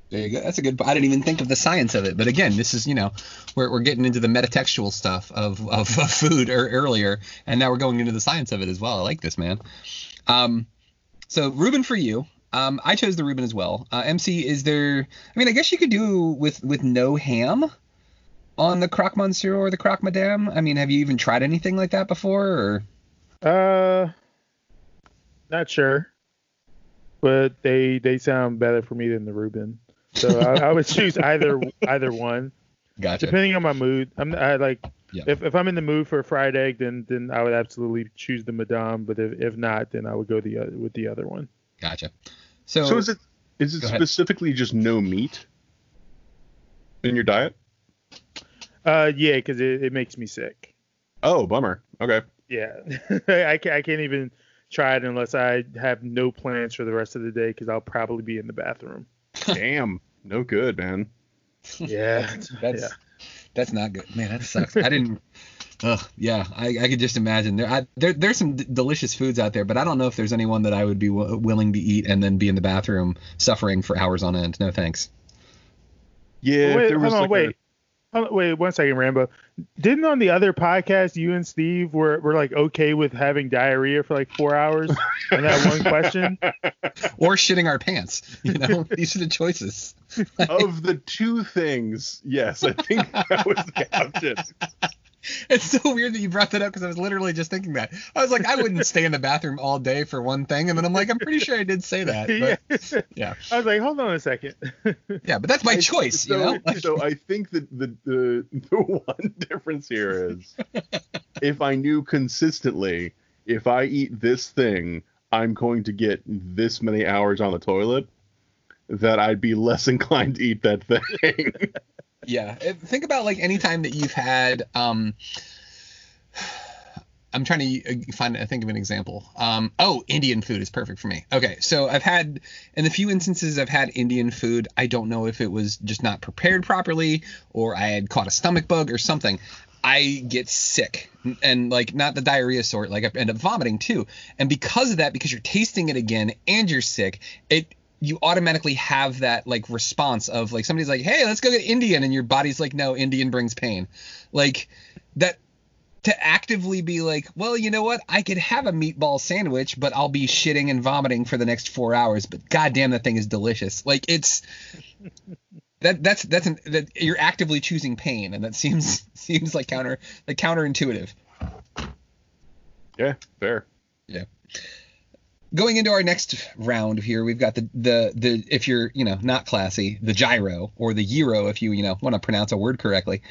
There you go. That's a good. I didn't even think of the science of it. But again, this is you know, we're, we're getting into the metatextual stuff of of, of food or, earlier, and now we're going into the science of it as well. I like this, man. Um, so Reuben for you. Um, I chose the Reuben as well. Uh, MC, is there? I mean, I guess you could do with with no ham on the croque monsieur or the croque madame. I mean, have you even tried anything like that before? Or Uh, not sure, but they they sound better for me than the Reuben. So I, I would choose either either one. Gotcha. Depending on my mood, I'm I like Yeah. if, if I'm in the mood for a fried egg, then then I would absolutely choose the Madame. But if, if not, then I would go the oth- with the other one. Gotcha. So, So is it is it Go ahead. specifically just no meat in your diet? Uh, yeah, because it, it makes me sick. Oh, bummer. Okay. Yeah, I can't I can't even try it unless I have no plans for the rest of the day because I'll probably be in the bathroom. Damn. No good, man. Yeah, that's yeah. that's not good, man. That sucks. I didn't. Ugh, yeah, I, I could just imagine there, I, there. There's some d- delicious foods out there, but I don't know if there's anyone that I would be w- willing to eat and then be in the bathroom suffering for hours on end. No thanks. Yeah, wait, there was hold on, like a- wait. Hold wait one second, Rambo. Didn't on the other podcast you and Steve were, were like okay with having diarrhea for like four hours on that one question? Or shitting our pants. You know, these are the choices. of the two things, yes, I think that was the option. It's so weird that you brought that up because I was literally just thinking that. I was like, I wouldn't stay in the bathroom all day for one thing, and then I'm like, I'm pretty sure I did say that. But, yeah, I was like, hold on a second. yeah, but that's my choice, So, you know. Like, so I think that the, the the one difference here is if I knew consistently if I eat this thing, I'm going to get this many hours on the toilet, that I'd be less inclined to eat that thing. Yeah. Think about like any time that you've had um I'm trying to uh, find I think of an example. Um oh, Indian food is perfect for me. Okay, so I've had in the few instances I've had Indian food, I don't know if it was just not prepared properly or I had caught a stomach bug or something. I get sick and like not the diarrhea sort, like I end up vomiting too. And because of that, because you're tasting it again and you're sick, it you automatically have that like response of like somebody's like, "Hey, let's go get Indian," and your body's like, "No, Indian brings pain." Like that to actively be like, "Well, you know what? I could have a meatball sandwich, but I'll be shitting and vomiting for the next 4 hours, but goddamn that thing is delicious." Like it's that that's that's an, that you're actively choosing pain and that seems seems like counter like counterintuitive. yeah, fair. Yeah. Going into our next round here, we've got the the the if you're you know not classy, the gyro or the gyro if you you know want to pronounce a word correctly.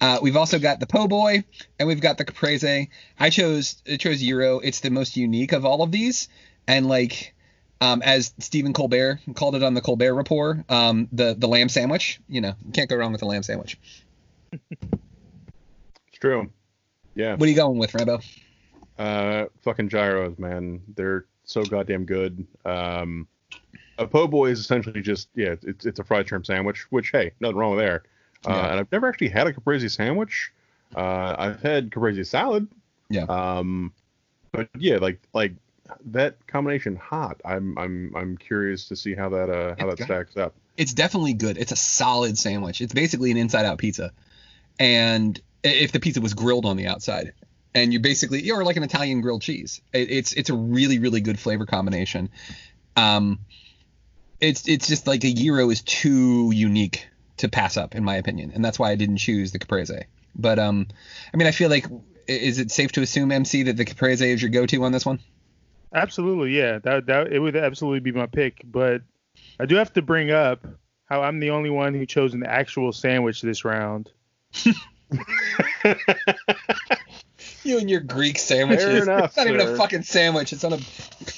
Uh, we've also got the po' boy and we've got the caprese. I chose I chose gyro. It's the most unique of all of these, and like um, as Stephen Colbert called it on the Colbert Report, um, the the lamb sandwich. You know, can't go wrong with a lamb sandwich. It's true. Yeah. What are you going with, Rambo? Uh, fucking gyros, man. They're so goddamn good. Um, a po' boy is essentially just yeah, it's it's a fried shrimp sandwich. Which hey, nothing wrong with there. Uh, Yeah. And I've never actually had a caprese sandwich. Uh, I've had caprese salad. Yeah. Um, but yeah, like like that combination hot. I'm I'm I'm curious to see how that uh how It's that good. stacks up. it's definitely good. It's a solid sandwich. It's basically an inside out pizza. And if the pizza was grilled on the outside, and you basically or like an Italian grilled cheese, it, it's it's a really really good flavor combination. Um, it's it's just like a gyro is too unique to pass up in my opinion, and that's why I didn't choose the caprese. But um, I mean, I feel like is it safe to assume MC that the caprese is your go-to on this one? Absolutely, yeah. That that it would absolutely be my pick. But I do have to bring up how I'm the only one who chose an actual sandwich this round. You and your Greek sandwiches. Fair enough, it's not even a fucking sandwich. It's on a.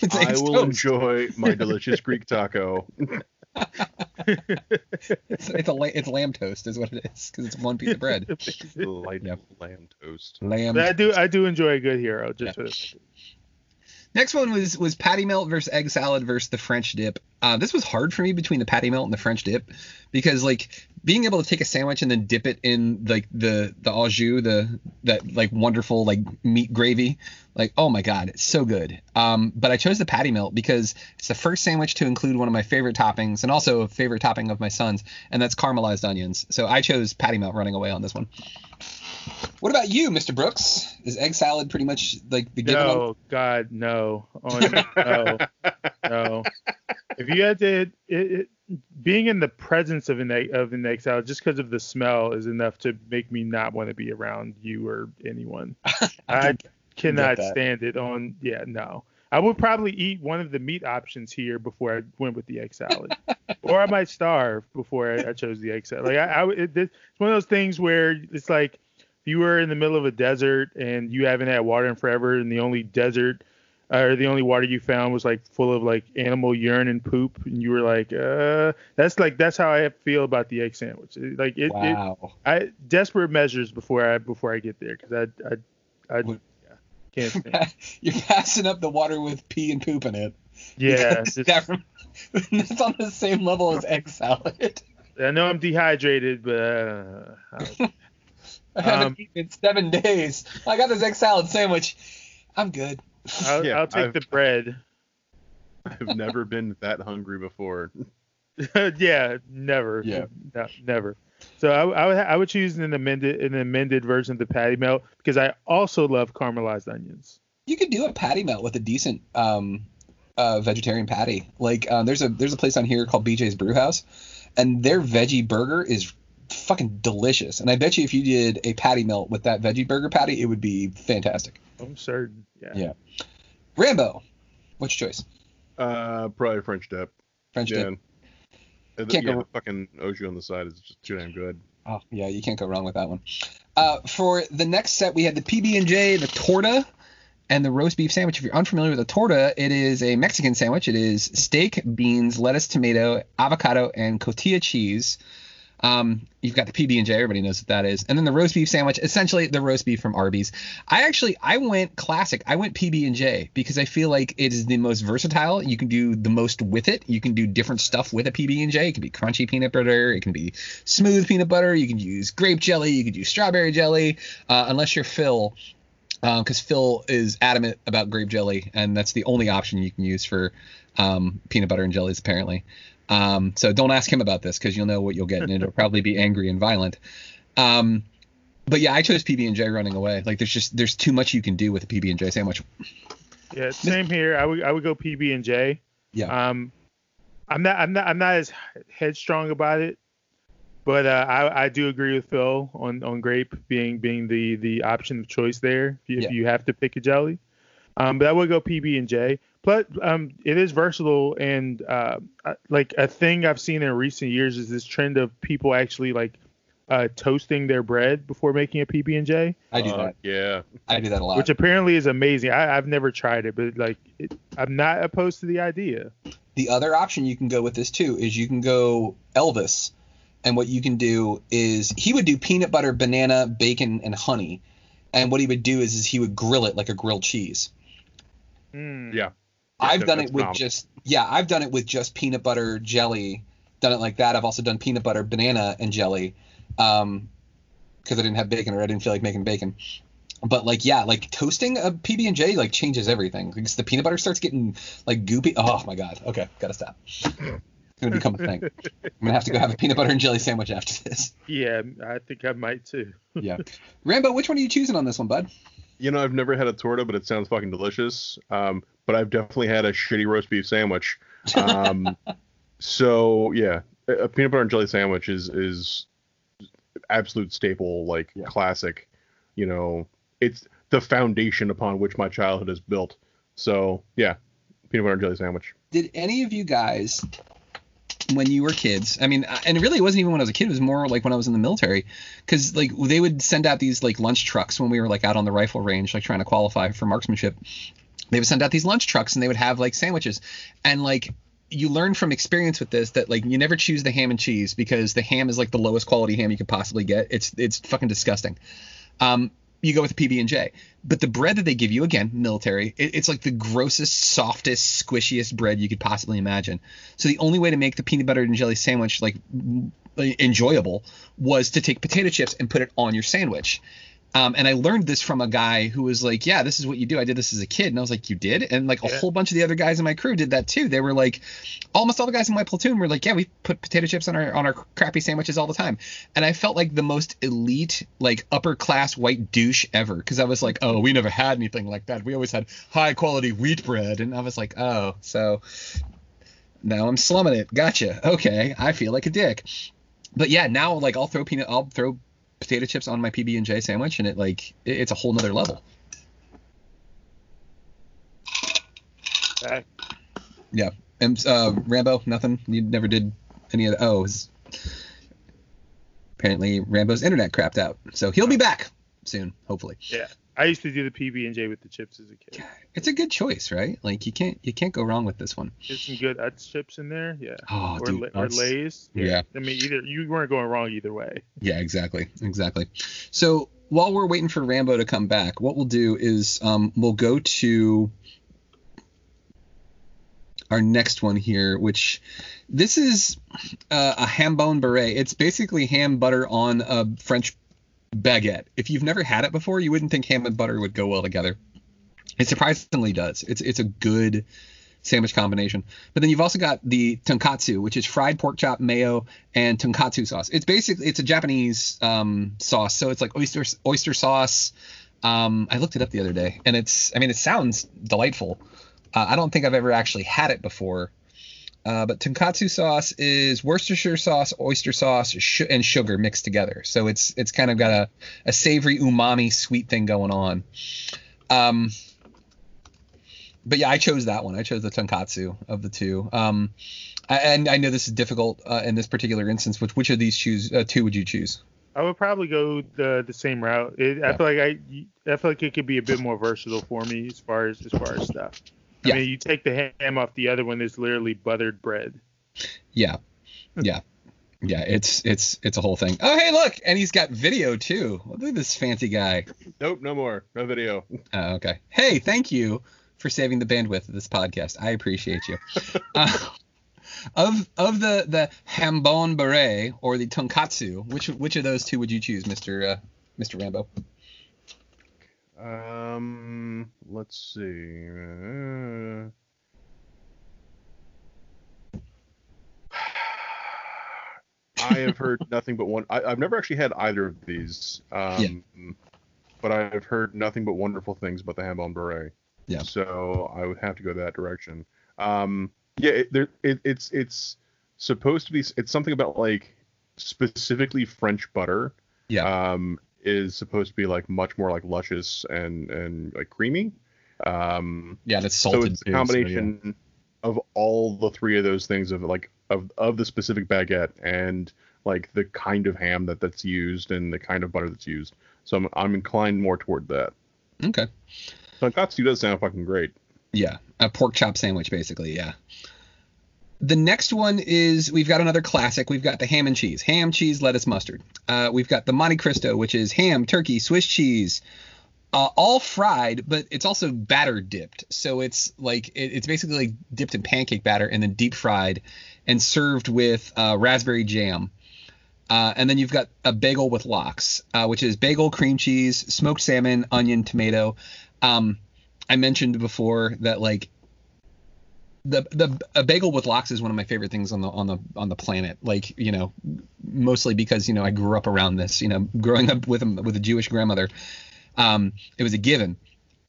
It's I will toast. enjoy my delicious Greek taco. It's, it's a it's lamb toast is what it is because it's one piece of bread. Light Yep. lamb toast. Lamb. But I do I do enjoy a good hero just for this. Next one was was patty melt versus egg salad versus the French dip. Uh, this was hard for me between the patty melt and the French dip because like being able to take a sandwich and then dip it in like the the au jus, the that like wonderful like meat gravy, like oh my god, it's so good. Um, but I chose the patty melt because it's the first sandwich to include one of my favorite toppings and also a favorite topping of my son's, and that's caramelized onions. So I chose patty melt running away on this one. What about you, Mr. Brooks? Is egg salad pretty much like the given? No, God, no. Oh, no, no. If you had to, it, it, being in the presence of an egg, of an egg salad just because of the smell is enough to make me not want to be around you or anyone. I cannot stand it. On yeah, no. I would probably eat one of the meat options here before I went with the egg salad, or I might starve before I, I chose the egg salad. Like I, I it, it's one of those things where it's like if you were in the middle of a desert and you haven't had water in forever, and the only desert or the only water you found was like full of like animal urine and poop, and you were like, uh, that's like that's how I feel about the egg sandwich. Like it, Wow. it I desperate measures before I before I get there because I I I yeah, can't stand. You're passing up the water with pee and poop in it. Yeah, just- that- that's on the same level as egg salad. I know I'm dehydrated, but uh, I- I haven't Um, eaten in seven days. I got this egg salad sandwich. I'm good. I'll, Yeah, I'll take I've- the bread. I've never been that hungry before. yeah, never. Yeah. No, never. So I, I would I would choose an amended an amended version of the patty melt because I also love caramelized onions. You could do a patty melt with a decent um, uh, vegetarian patty. Like um, there's a there's a place on here called BJ's Brewhouse, and their veggie burger is fucking delicious. And I bet you if you did a patty melt with that veggie burger patty, it would be fantastic. I'm certain. Yeah. Yeah. Rambo, what's your choice? Uh, probably French dip. French yeah. dip. Uh, the- Can't yeah, go- the fucking au jus on the side is just too damn good. Oh yeah, you can't go wrong with that one. Uh, for the next set, we had the PB and J, the torta, and the roast beef sandwich. If you're unfamiliar with the torta, it is a Mexican sandwich. It is steak, beans, lettuce, tomato, avocado, and cotija cheese. Um, you've got the PB and J. Everybody knows what that is. And then the roast beef sandwich, essentially the roast beef from Arby's. I actually I went classic. I went PB and J because I feel like it is the most versatile. You can do the most with it. You can do different stuff with a PB and J. It can be crunchy peanut butter. It can be smooth peanut butter. You can use grape jelly. You can use strawberry jelly. Uh, unless you're Phil, because Phil is adamant about grape jelly, and that's the only option you can use for um, peanut butter and jellies apparently. Um, so don't ask him about this because you'll know what you'll get, and it'll probably be angry and violent. Um, but yeah, I chose PB and J running away. Like there's just there's too much you can do with a PB and J sandwich. Yeah, same here. I would I would go PB and J. Yeah. Um, I'm not I'm not I'm not as headstrong about it, but uh, I I do agree with Phil on on grape being being the the option of choice there if you, Yeah. if you have to pick a jelly. Um, but I would go PB and J. But um, it is versatile and uh, uh, like a thing I've seen in recent years is this trend of people actually like uh, toasting their bread before making a PB and J I do Uh, that. Yeah. I do that a lot. which apparently is amazing. I, I've never tried it, but like, it, I'm not opposed to the idea. the other option you can go with this too is you can go Elvis, and what you can do is he would do peanut butter, banana, bacon, and honey, and what he would do is, is he would grill it like a grilled cheese. Mm. Yeah. I've done it with phenomenal. just yeah, I've done it with just peanut butter jelly. Done it like that. I've also done peanut butter, banana, and jelly, um, because I didn't have bacon or I didn't feel like making bacon. But like yeah, like toasting a PB and J like changes everything. Because the peanut butter starts getting like goopy. Oh my god. Okay, gotta stop. It's gonna become a thing. I'm gonna have to go have a peanut butter and jelly sandwich after this. Yeah, I think I might too. Yeah. Rambo, which one are you choosing on this one, bud? You know, I've never had a torta, but it sounds fucking delicious. Um, but I've definitely had a shitty roast beef sandwich. Um, so yeah, a peanut butter and jelly sandwich is is absolute staple, like Yeah. classic. You know, it's the foundation upon which my childhood is built. So yeah, peanut butter and jelly sandwich. did any of you guys when you were kids. I mean and really it wasn't even when i was a kid. It was more like when i was in the military. Because like they would send out these like lunch trucks when we were like out on the rifle range like trying to qualify for marksmanship. They would send out these lunch trucks and they would have like sandwiches. And like you learn from experience with this that like you never choose the ham and cheese because the ham is like the lowest quality ham you could possibly get. It's it's fucking disgusting. Um you go with PB and J. But the bread that they give you, again, military, it, it's like the grossest, softest, squishiest bread you could possibly imagine. So the only way to make the peanut butter and jelly sandwich like enjoyable was to take potato chips and put it on your sandwich. Um, and I learned this from a guy who was like, "Yeah, this is what you do." I did this as a kid, and I was like, "You did?" And like a Yeah. whole bunch of the other guys in my crew did that too. They were like, almost all the guys in my platoon were like, "Yeah, we put potato chips on our on our crappy sandwiches all the time." And I felt like the most elite, like upper class white douche ever, because I was like, "Oh, we never had anything like that. We always had high quality wheat bread." And I was like, "Oh, so now I'm slumming it. Gotcha. Okay, I feel like a dick." But yeah, now like I'll throw peanut, I'll throw potato chips on my PB and J sandwich, and it like it- it's a whole nother level. Back. Yeah. And uh, Rambo, nothing. You never did any of the O's. Apparently, Rambo's internet crapped out, so he'll be back soon, hopefully. Yeah. I used to do the PB and J with the chips as a kid. It's a good choice, right? Like you can't you can't go wrong with this one. There's some good Utz chips in there, yeah. Oh, or, dude, La- or. Lay's. Yeah. I mean, either you weren't going wrong either way. Yeah, exactly, exactly. So while we're waiting for Rambo to come back, what we'll do is um, we'll go to our next one here, which this is uh, a ham bone beret. It's basically ham butter on a French baguette. If you've never had it before, you wouldn't think ham and butter would go well together. It surprisingly does. It's it's a good sandwich combination. But then you've also got the tonkatsu, which is fried pork chop, mayo, and tonkatsu sauce. It's basically it's a Japanese um, sauce, so it's like oyster oyster sauce. Um, I looked it up the other day, and it's I mean it sounds delightful. Uh, I don't think I've ever actually had it before. Uh, but tonkatsu sauce is Worcestershire sauce, oyster sauce, sh- and sugar mixed together. So it's it's kind of got a, a savory umami sweet thing going on. Um, but yeah, I chose that one. I chose the tonkatsu of the two. Um, I- and I know this is difficult uh, in this particular instance. Which which of these choose uh, two would you choose? I would probably go the the same route. It, I Yeah. feel like I I feel like it could be a bit more versatile for me as far as as far as stuff. I Yeah. mean, you take the ham off the other one. There's literally buttered bread. Yeah, yeah, yeah. It's it's it's a whole thing. Oh hey, look, and he's got video too. Look at this fancy guy. Nope, no more. No video. Oh, okay. Hey, thank you for saving the bandwidth of this podcast. I appreciate you. uh, of of the the hambon beret or the tonkatsu, which which of those two would you choose, Mister uh, Mister Rambo? Um, let's see. Uh, I have heard nothing but one. I, I've never actually had either of these. Um, But I've heard nothing but wonderful things about the Hambone Beret. Yeah. So I would have to go that direction. Um, yeah, it, there, it, it's it's supposed to be. It's something about like specifically French butter. Yeah. Um, is supposed to be like much more like luscious and and like creamy. Um, Yeah, and it's so salted it's a too, so, combination of all the three of those things of like of of the specific baguette and like the kind of ham that that's used and the kind of butter that's used. So I'm I'm inclined more toward that. Okay. Tonkatsu does sound fucking great. Yeah, a pork chop sandwich, basically. Yeah. The next one is we've got another classic. We've got the ham and cheese, ham, cheese, lettuce, mustard. Uh, we've got the Monte Cristo, which is ham, turkey, Swiss cheese, uh, all fried, but it's also batter dipped. So it's like it, it's basically like dipped in pancake batter and then deep fried and served with uh, raspberry jam. Uh, and then you've got a bagel with lox, uh, which is bagel, cream cheese, smoked salmon, onion, tomato. Um, I mentioned before that like the the a bagel with lox is one of my favorite things on the on the on the planet. Like you know, mostly because you know I grew up around this. You know, growing up with a, with a Jewish grandmother, um, it was a given.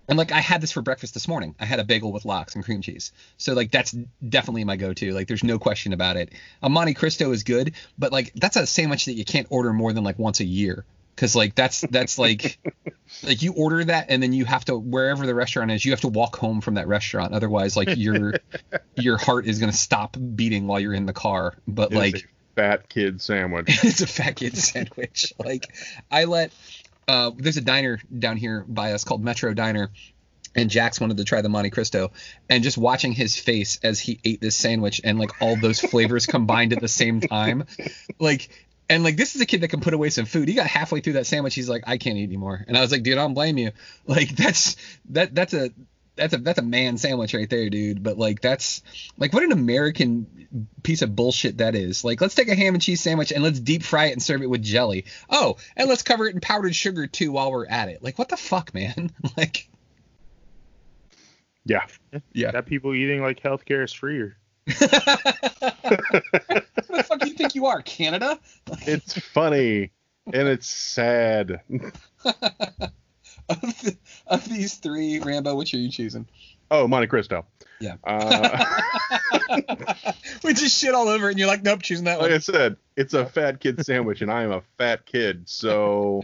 And like I had this for breakfast this morning. I had a bagel with lox and cream cheese. So like that's definitely my go-to. Like there's no question about it. A Monte Cristo is good, but like that's a sandwich that you can't order more than like once a year. Cause like that's that's like like you order that and then you have to wherever the restaurant is, you have to walk home from that restaurant. Otherwise, like your your heart is gonna stop beating while you're in the car. But like a fat kid sandwich. it's a fat kid sandwich. Like I let uh there's a diner down here by us called Metro Diner. And Jax wanted to try the Monte Cristo, and just watching his face as he ate this sandwich and like all those flavors combined at the same time, like And like this is a kid that can put away some food. He got halfway through that sandwich. He's like, I can't eat anymore. And I was like, dude, I don't blame you. Like that's that that's a that's a that's a man sandwich right there, dude. But like that's like what an American piece of bullshit that is. Like let's take a ham and cheese sandwich and let's deep fry it and serve it with jelly. Oh, and let's cover it in powdered sugar too while we're at it. Like what the fuck, man? like Yeah. Yeah. Got people eating like healthcare is free. what the fuck do you think you are, Canada? It's funny and it's sad. of, the, of these three, Rambo, which are you choosing? Oh, Monte Cristo. Yeah. Uh, we just shit all over it, and you're like, nope, choosing that like one. I said, it's a fat kid sandwich, and I am a fat kid, so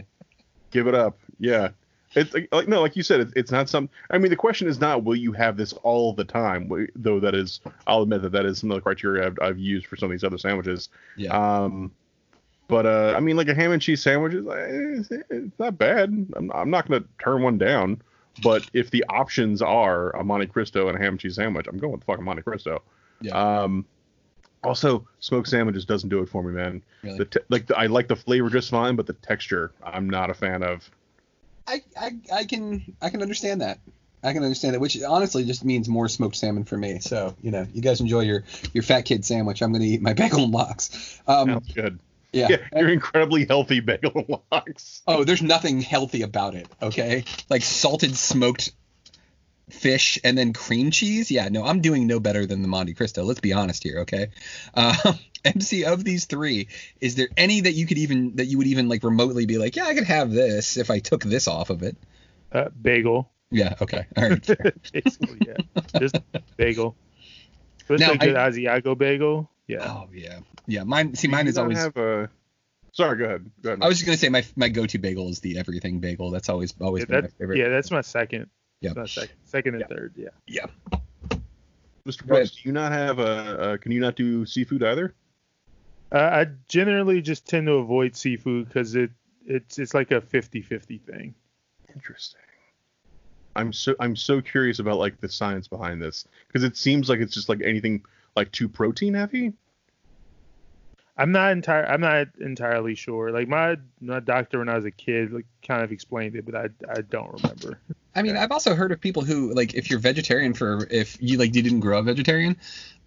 give it up. Yeah. It's like, like no, like you said, it's, it's not some. I mean, the question is not will you have this all the time, though. That is, I'll admit that that is some of the criteria I've, I've used for some of these other sandwiches. Yeah. Um, but uh, I mean, like a ham and cheese sandwich is eh, it's, not bad. I'm, I'm not gonna turn one down. But if the options are a Monte Cristo and a ham and cheese sandwich, I'm going with fucking Monte Cristo. Yeah. Um, also, smoked sandwiches doesn't do it for me, man. Really? The te- like the, I like the flavor just fine, but the texture I'm not a fan of. I, I I can I can understand that. I can understand that, which honestly just means more smoked salmon for me. So you know, you guys enjoy your your fat kid sandwich. I'm gonna eat my bagel and lox. Um, Sounds good. yeah. Yeah, you're incredibly healthy bagel and lox. Oh, there's nothing healthy about it. Okay, like salted smoked fish and then cream cheese. Yeah, no, I'm doing no better than the Monte Cristo. Let's be honest here, okay? Uh, MC of these three, is there any that you could even that you would even like remotely be like, yeah, I could have this if I took this off of it? Uh, bagel. Yeah. Okay. All right. fair. Basically, yeah. Just bagel. Especially Now, a good I- Asiago bagel. Yeah. oh yeah. Yeah. Mine. See, Do mine you is not always. have a. Sorry, go ahead. Go ahead. I was just gonna say my my go-to bagel is the everything bagel. That's always always Yeah, been my favorite. yeah, that's my second. Yeah. That's second. Second and Yeah. third. Yeah. Yeah. Mr. go. Brooks, do you not have a? Uh, can you not do seafood either? Uh, I generally just tend to avoid seafood because it it's it's like a 50-50 thing. Interesting. I'm so I'm so curious about like the science behind this because it seems like it's just like anything like too protein heavy. I'm not entire. I'm not entirely sure. Like my my doctor when I was a kid, like kind of explained it, but I I don't remember. I mean, I've also heard of people who like if you're vegetarian for if you like you didn't grow up vegetarian,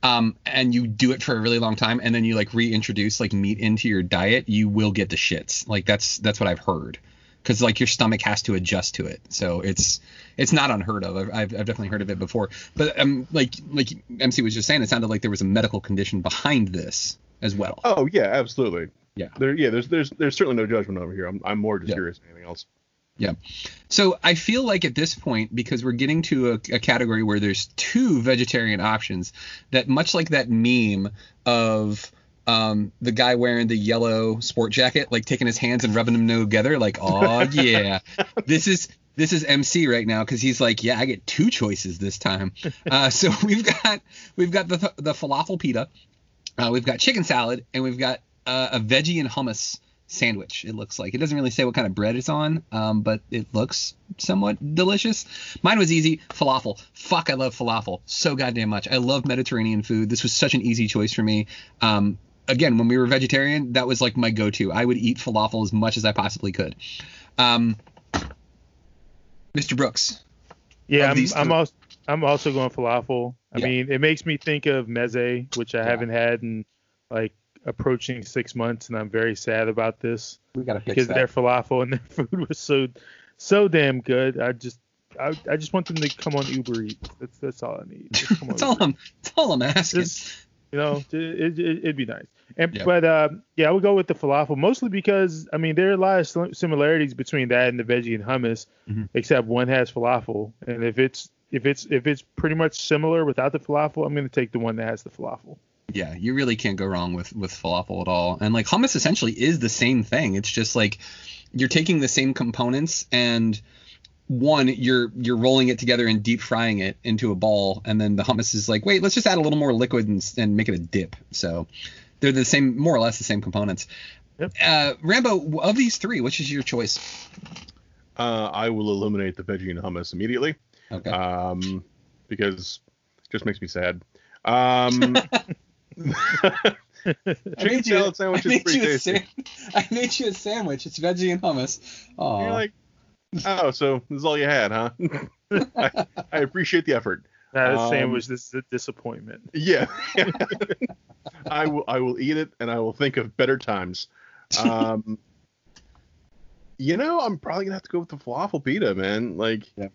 um, and you do it for a really long time, and then you like reintroduce like meat into your diet, you will get the shits. Like that's that's what I've heard, because like your stomach has to adjust to it. So it's it's not unheard of. I've, I've I've definitely heard of it before. But um, like like MC was just saying, it sounded like there was a medical condition behind this as well. Oh yeah, absolutely. Yeah. There yeah, there's there's there's certainly no judgment over here. I'm I'm more just Yeah. curious than anything else. Yeah. So I feel like at this point, because we're getting to a, a category where there's two vegetarian options, that much like that meme of um, the guy wearing the yellow sport jacket, like taking his hands and rubbing them together, like, oh yeah, this is this is MC right now because he's like, yeah, I get two choices this time. Uh, so we've got we've got the the falafel pita, uh, we've got chicken salad, and we've got uh, a veggie and hummus sandwich. It looks like it doesn't really say what kind of bread it's on, um, but it looks somewhat delicious. Mine was easy, falafel. Fuck, I love falafel so goddamn much. I love Mediterranean food. This was such an easy choice for me. Um, again, when we were vegetarian, that was like my go-to. I would eat falafel as much as I possibly could. Um, Mr. Brooks. Yeah, I'm I'm also I'm also going falafel. I Yeah. mean, it makes me think of meze, which I Yeah. haven't had in like approaching six months, and I'm very sad about this We gotta fix because that. their falafel and their food was so so damn good. I just I, I just want them to come on Uber Eats. That's that's all I need. Just come on That's all I'm. That's all I'm asking. Just- you know, it, it, it'd be nice. And Yeah. but um, yeah, I would go with the falafel mostly because I mean there are a lot of similarities between that and the veggie and hummus, Mhm. except one has falafel, and if it's if it's if it's pretty much similar without the falafel, I'm gonna take the one that has the falafel. Yeah, you really can't go wrong with with falafel at all. And like hummus essentially is the same thing. It's just like you're taking the same components and one you're you're rolling it together and deep frying it into a ball and then the hummus is like wait let's just add a little more liquid and, and make it a dip so they're the same more or less the same components Yep. uh rambo of these three which is your choice Uh, I will eliminate the veggie and hummus immediately. okay Um, because it just makes me sad. Um, Chicken salad sandwich I is made pretty you a tasty. sa- I made you a sandwich. It's veggie and hummus. Oh, You're like, oh, so this is all you had, huh? I, I appreciate the effort. That is Um, sandwich. This is a disappointment. Yeah. I will I will eat it and I will think of better times. Um You know, I'm probably gonna have to go with the falafel pita, man. Like Yeah.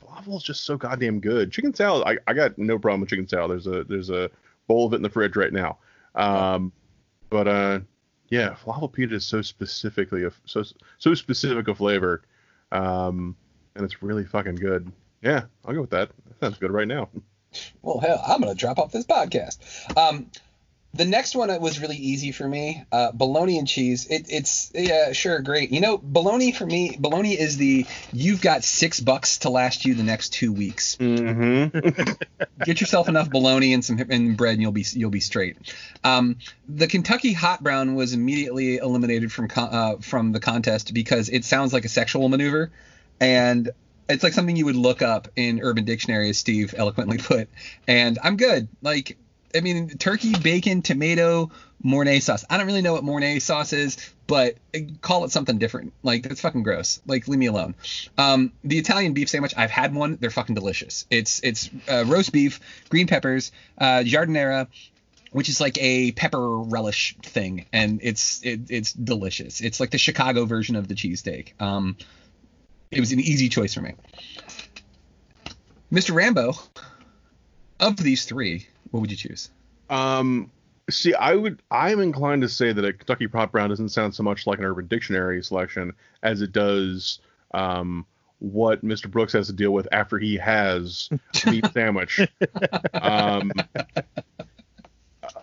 falafel is just so goddamn good. Chicken salad, I, I got no problem with chicken salad. There's a there's a bowl of it in the fridge right now. Um but uh yeah, falafel pita is so specifically a, so so specific a flavor. Um and it's really fucking good. Yeah, I'll go with that. That sounds good right now. well, hell, I'm gonna drop off this podcast. Um, the next one was really easy for me. Uh, bologna and cheese. It, it's yeah, sure, great. You know, bologna for me, bologna is the you've got six bucks to last you the next two weeks. Mm-hmm. Get yourself enough bologna and some and bread, and you'll be you'll be straight. Um, the Kentucky hot brown was immediately eliminated from con- uh, from the contest because it sounds like a sexual maneuver, and it's like something you would look up in Urban Dictionary, as Steve eloquently put. And I'm good. Like, I mean, turkey, bacon, tomato, Mornay sauce. I don't really know what Mornay sauce is, but call it something different. Like, that's fucking gross. Like, leave me alone. Um, the Italian beef sandwich, I've had one. They're fucking delicious. It's it's uh, roast beef, green peppers, uh, which is like a pepper relish thing, and it's it, it's delicious. It's like the Chicago version of the cheesesteak. Um, it was an easy choice for me. Mr. Rambo, of these three, what would you choose? Um, see, I would, I'm inclined to say that a Kentucky Hot Brown doesn't sound so much like an Urban Dictionary selection as it does um, what Mr. Brooks has to deal with after he has a meat sandwich. Um,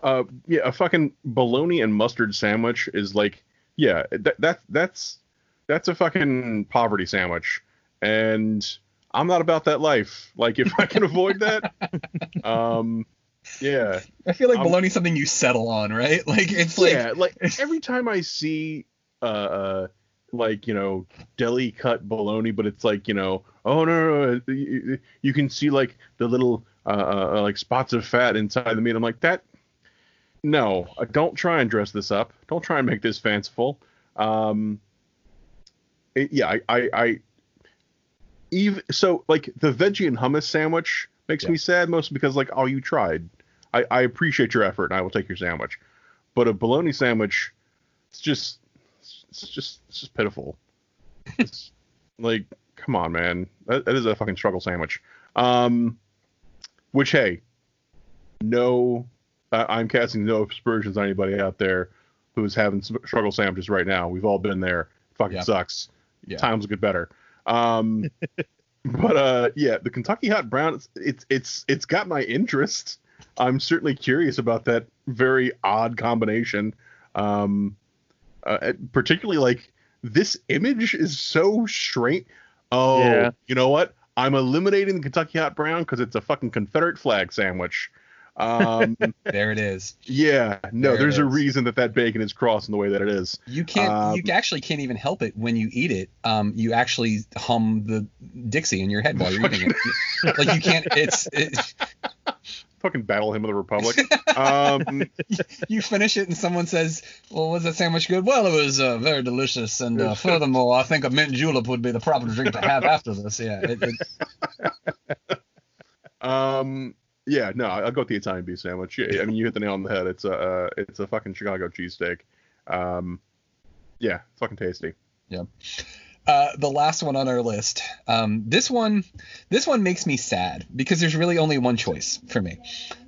uh, yeah, a fucking bologna and mustard sandwich is like, yeah, that, that that's that's a fucking poverty sandwich, and I'm not about that life. Like, if I can avoid that, um, yeah. I feel like Um, bologna's something you settle on, right? Like it's like yeah, like every time I see uh, uh like you know deli cut bologna, but it's like you know oh no no, no you, you can see like the little uh, uh like spots of fat inside the meat. I'm like that. No, uh, don't try and dress this up. Don't try and make this fanciful. Um, it- yeah, I, I, I even so like the veggie and hummus sandwich makes me sad mostly because like oh you tried. I, I appreciate your effort and I will take your sandwich, but a bologna sandwich, it's just it's just it's just pitiful. It's like come on man, that, that is a fucking struggle sandwich. Um, which hey, no, I'm casting no aspersions on anybody out there who's having struggle sandwiches right now. We've all been there. Fucking Yeah. sucks. Yeah. Times will get better. Um, but uh, yeah, the Kentucky Hot Brown, it's, it's it's it's got my interest. I'm certainly curious about that very odd combination. Um, uh, particularly like this image is so strange. Oh, Yeah. you know what? I'm eliminating the Kentucky Hot Brown because it's a fucking Confederate flag sandwich. Um, there it is. yeah, no, There there's a reason that that bacon is crossed in the way that it is. You can't. Um, you actually can't even help it when you eat it. Um, you actually hum the Dixie in your head while you're eating it. like you can't. It's it, Fucking Battle Hymn of the Republic. Um, you finish it and someone says, "Well, was that sandwich good?" Well, it was uh, very delicious, and uh, furthermore, I think a mint julep would be the proper drink to have after this. Yeah. It, it, Um, yeah, no, I'll go with the Italian beef sandwich. Yeah, I mean, you hit the nail on the head. It's a, uh, it's a fucking Chicago cheesesteak. Um, yeah, it's fucking tasty. Yeah. Uh, the last one on our list. Um, this one, this one makes me sad because there's really only one choice for me.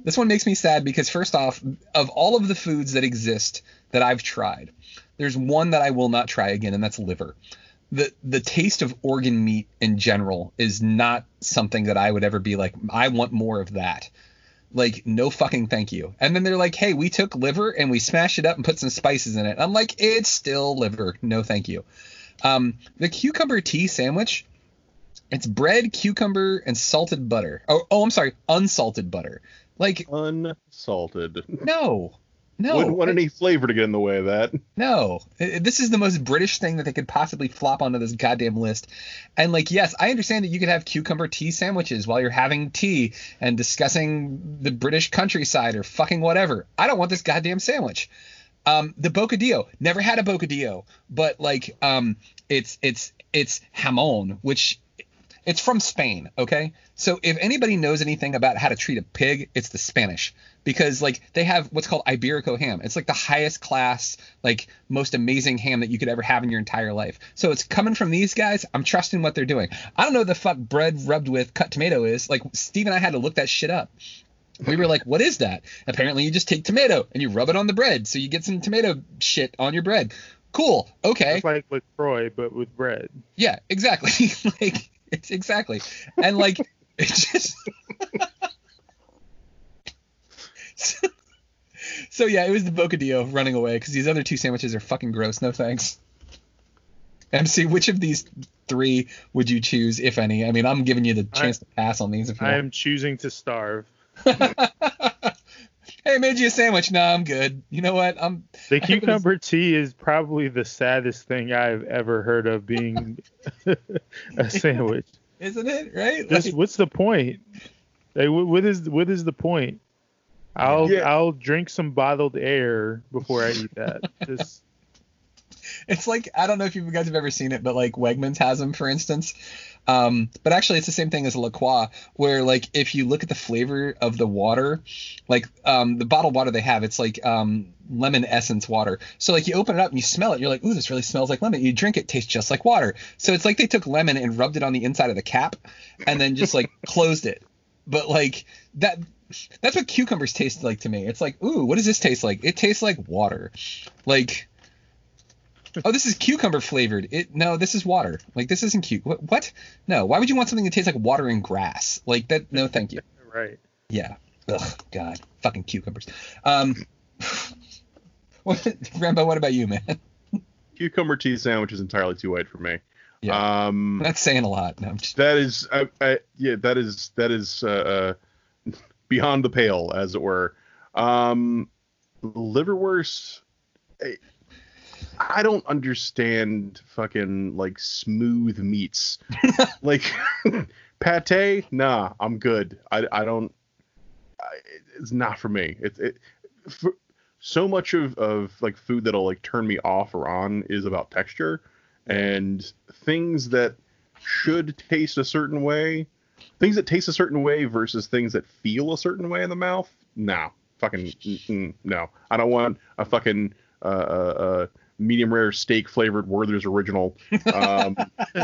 This one makes me sad because first off, of all of the foods that exist that I've tried, there's one that I will not try again, and that's liver. The the taste of organ meat in general is not something that I would ever be like, I want more of that. Like, no fucking thank you. And then they're like, hey, we took liver and we smashed it up and put some spices in it. I'm like, it's still liver. No thank you. Um, the cucumber tea sandwich, it's bread, cucumber, and salted butter. Oh, oh, I'm sorry, unsalted butter. Like, Unsalted. no, No, Wouldn't want I- any flavor to get in the way of that. No, this is the most British thing that they could possibly flop onto this goddamn list. And like, yes, I understand that you could have cucumber tea sandwiches while you're having tea and discussing the British countryside or fucking whatever. I don't want this goddamn sandwich. Um, the bocadillo, never had a bocadillo, but like, um, it's it's it's jamón, which it's from Spain, okay? So if anybody knows anything about how to treat a pig, it's the Spanish because like they have what's called Iberico ham. It's like the highest class, like most amazing ham that you could ever have in your entire life. So it's coming from these guys. I'm trusting what they're doing. I don't know the fuck bread rubbed with cut tomato is. Like Steve and I had to look that shit up. We were like, what is that? Apparently you just take tomato and you rub it on the bread, so you get some tomato shit on your bread. Cool. Okay. It's like LaCroix, but with bread. Yeah, exactly. like it's exactly. And like it just so, so yeah, it was the bocadillo running away because these other two sandwiches are fucking gross. No thanks. MC, which of these three would you choose, if any? I mean, I'm giving you the chance to pass on these if you I want. am choosing to starve. Hey, made you a sandwich. No, I'm good. You know what? I'm The I think it was- cucumber tea is probably the saddest thing I've ever heard of being a sandwich. isn't it right? Just Like- what's the point? Like, what is what is the point? I'll Yeah. I'll drink some bottled air before I eat that. Just It's like I don't know if you guys have ever seen it, but like Wegmans has them, for instance. Um, but actually, it's the same thing as La Croix, where like if you look at the flavor of the water, like um, the bottled water they have, it's like um, lemon essence water. So like you open it up and you smell it, you're like, ooh, this really smells like lemon. You drink it, it tastes just like water. So it's like they took lemon and rubbed it on the inside of the cap, and then just like closed it. But like that. That's what cucumbers taste like to me. It's like, ooh, what does this taste like? It tastes like water. Like, oh, this is cucumber flavored. It no, this is water. Like this isn't cute. What? what? No. Why would you want something that tastes like water and grass? Like that? No, thank you. right. Yeah. Ugh, God, fucking cucumbers. Um, what, Rambo? What about you, man? Cucumber cheese sandwich is entirely too white for me. Yeah. Um, That's saying a lot. No, I'm just, that is, I, I, yeah, that is that is uh, uh, beyond the pale, as it were. Um, liverwurst. I, I don't understand fucking like smooth meats. like pate, nah, I'm good. I, I don't. I, it's not for me. It's it. For, so much of, of like food that'll like turn me off or on is about texture and things that should taste a certain way things that taste a certain way versus things that feel a certain way in the mouth no fucking no i don't want a fucking uh, uh, uh medium rare steak flavored werther's original. Um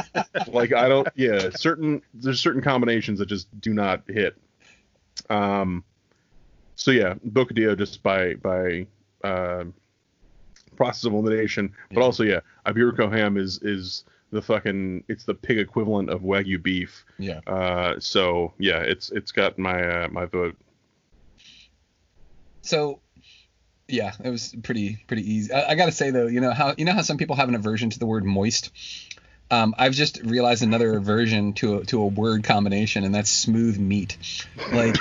like i don't yeah certain there's certain combinations that just do not hit. Um so yeah bocadillo just by by uh, process of elimination. But also yeah iberico ham is is the fucking it's the pig equivalent of wagyu beef. Yeah. uh so yeah it's it's got my uh, my vote. So, yeah, it was pretty pretty easy. I, I got to say though, you know how you know how some people have an aversion to the word moist. Um, I've just realized another aversion to a, to a word combination, and that's smooth meat. Like,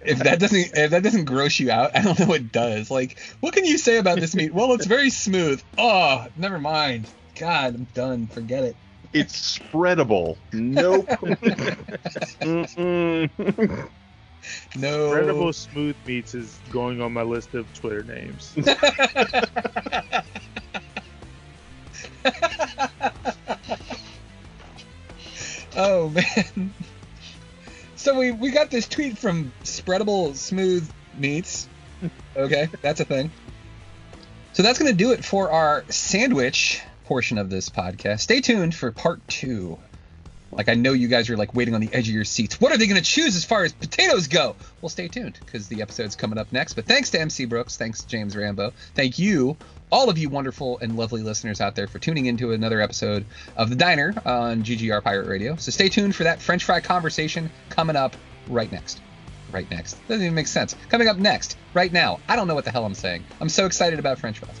if that doesn't if that doesn't gross you out, I don't know what does. Like, what can you say about this meat? Well, it's very smooth. Oh, never mind. God, I'm done. Forget it. it's spreadable nope. No. Incredible smooth meats is going on my list of Twitter names. Oh man. So we we got this tweet from Spreadable Smooth Meats. Okay, that's a thing. So that's going to do it for our sandwich portion of this podcast. Stay tuned for part 2. Like I know you guys are like waiting on the edge of your seats. What are they going to choose as far as potatoes go? Well, stay tuned because the episode's coming up next. But thanks to MC Brooks, thanks to James Rambo, thank you, all of you wonderful and lovely listeners out there for tuning into another episode of the Diner on GGR Pirate Radio. So stay tuned for that French fry conversation coming up right next. Right next. Doesn't even make sense. Coming up next, right now. I don't know what the hell I'm saying. I'm so excited about French fries.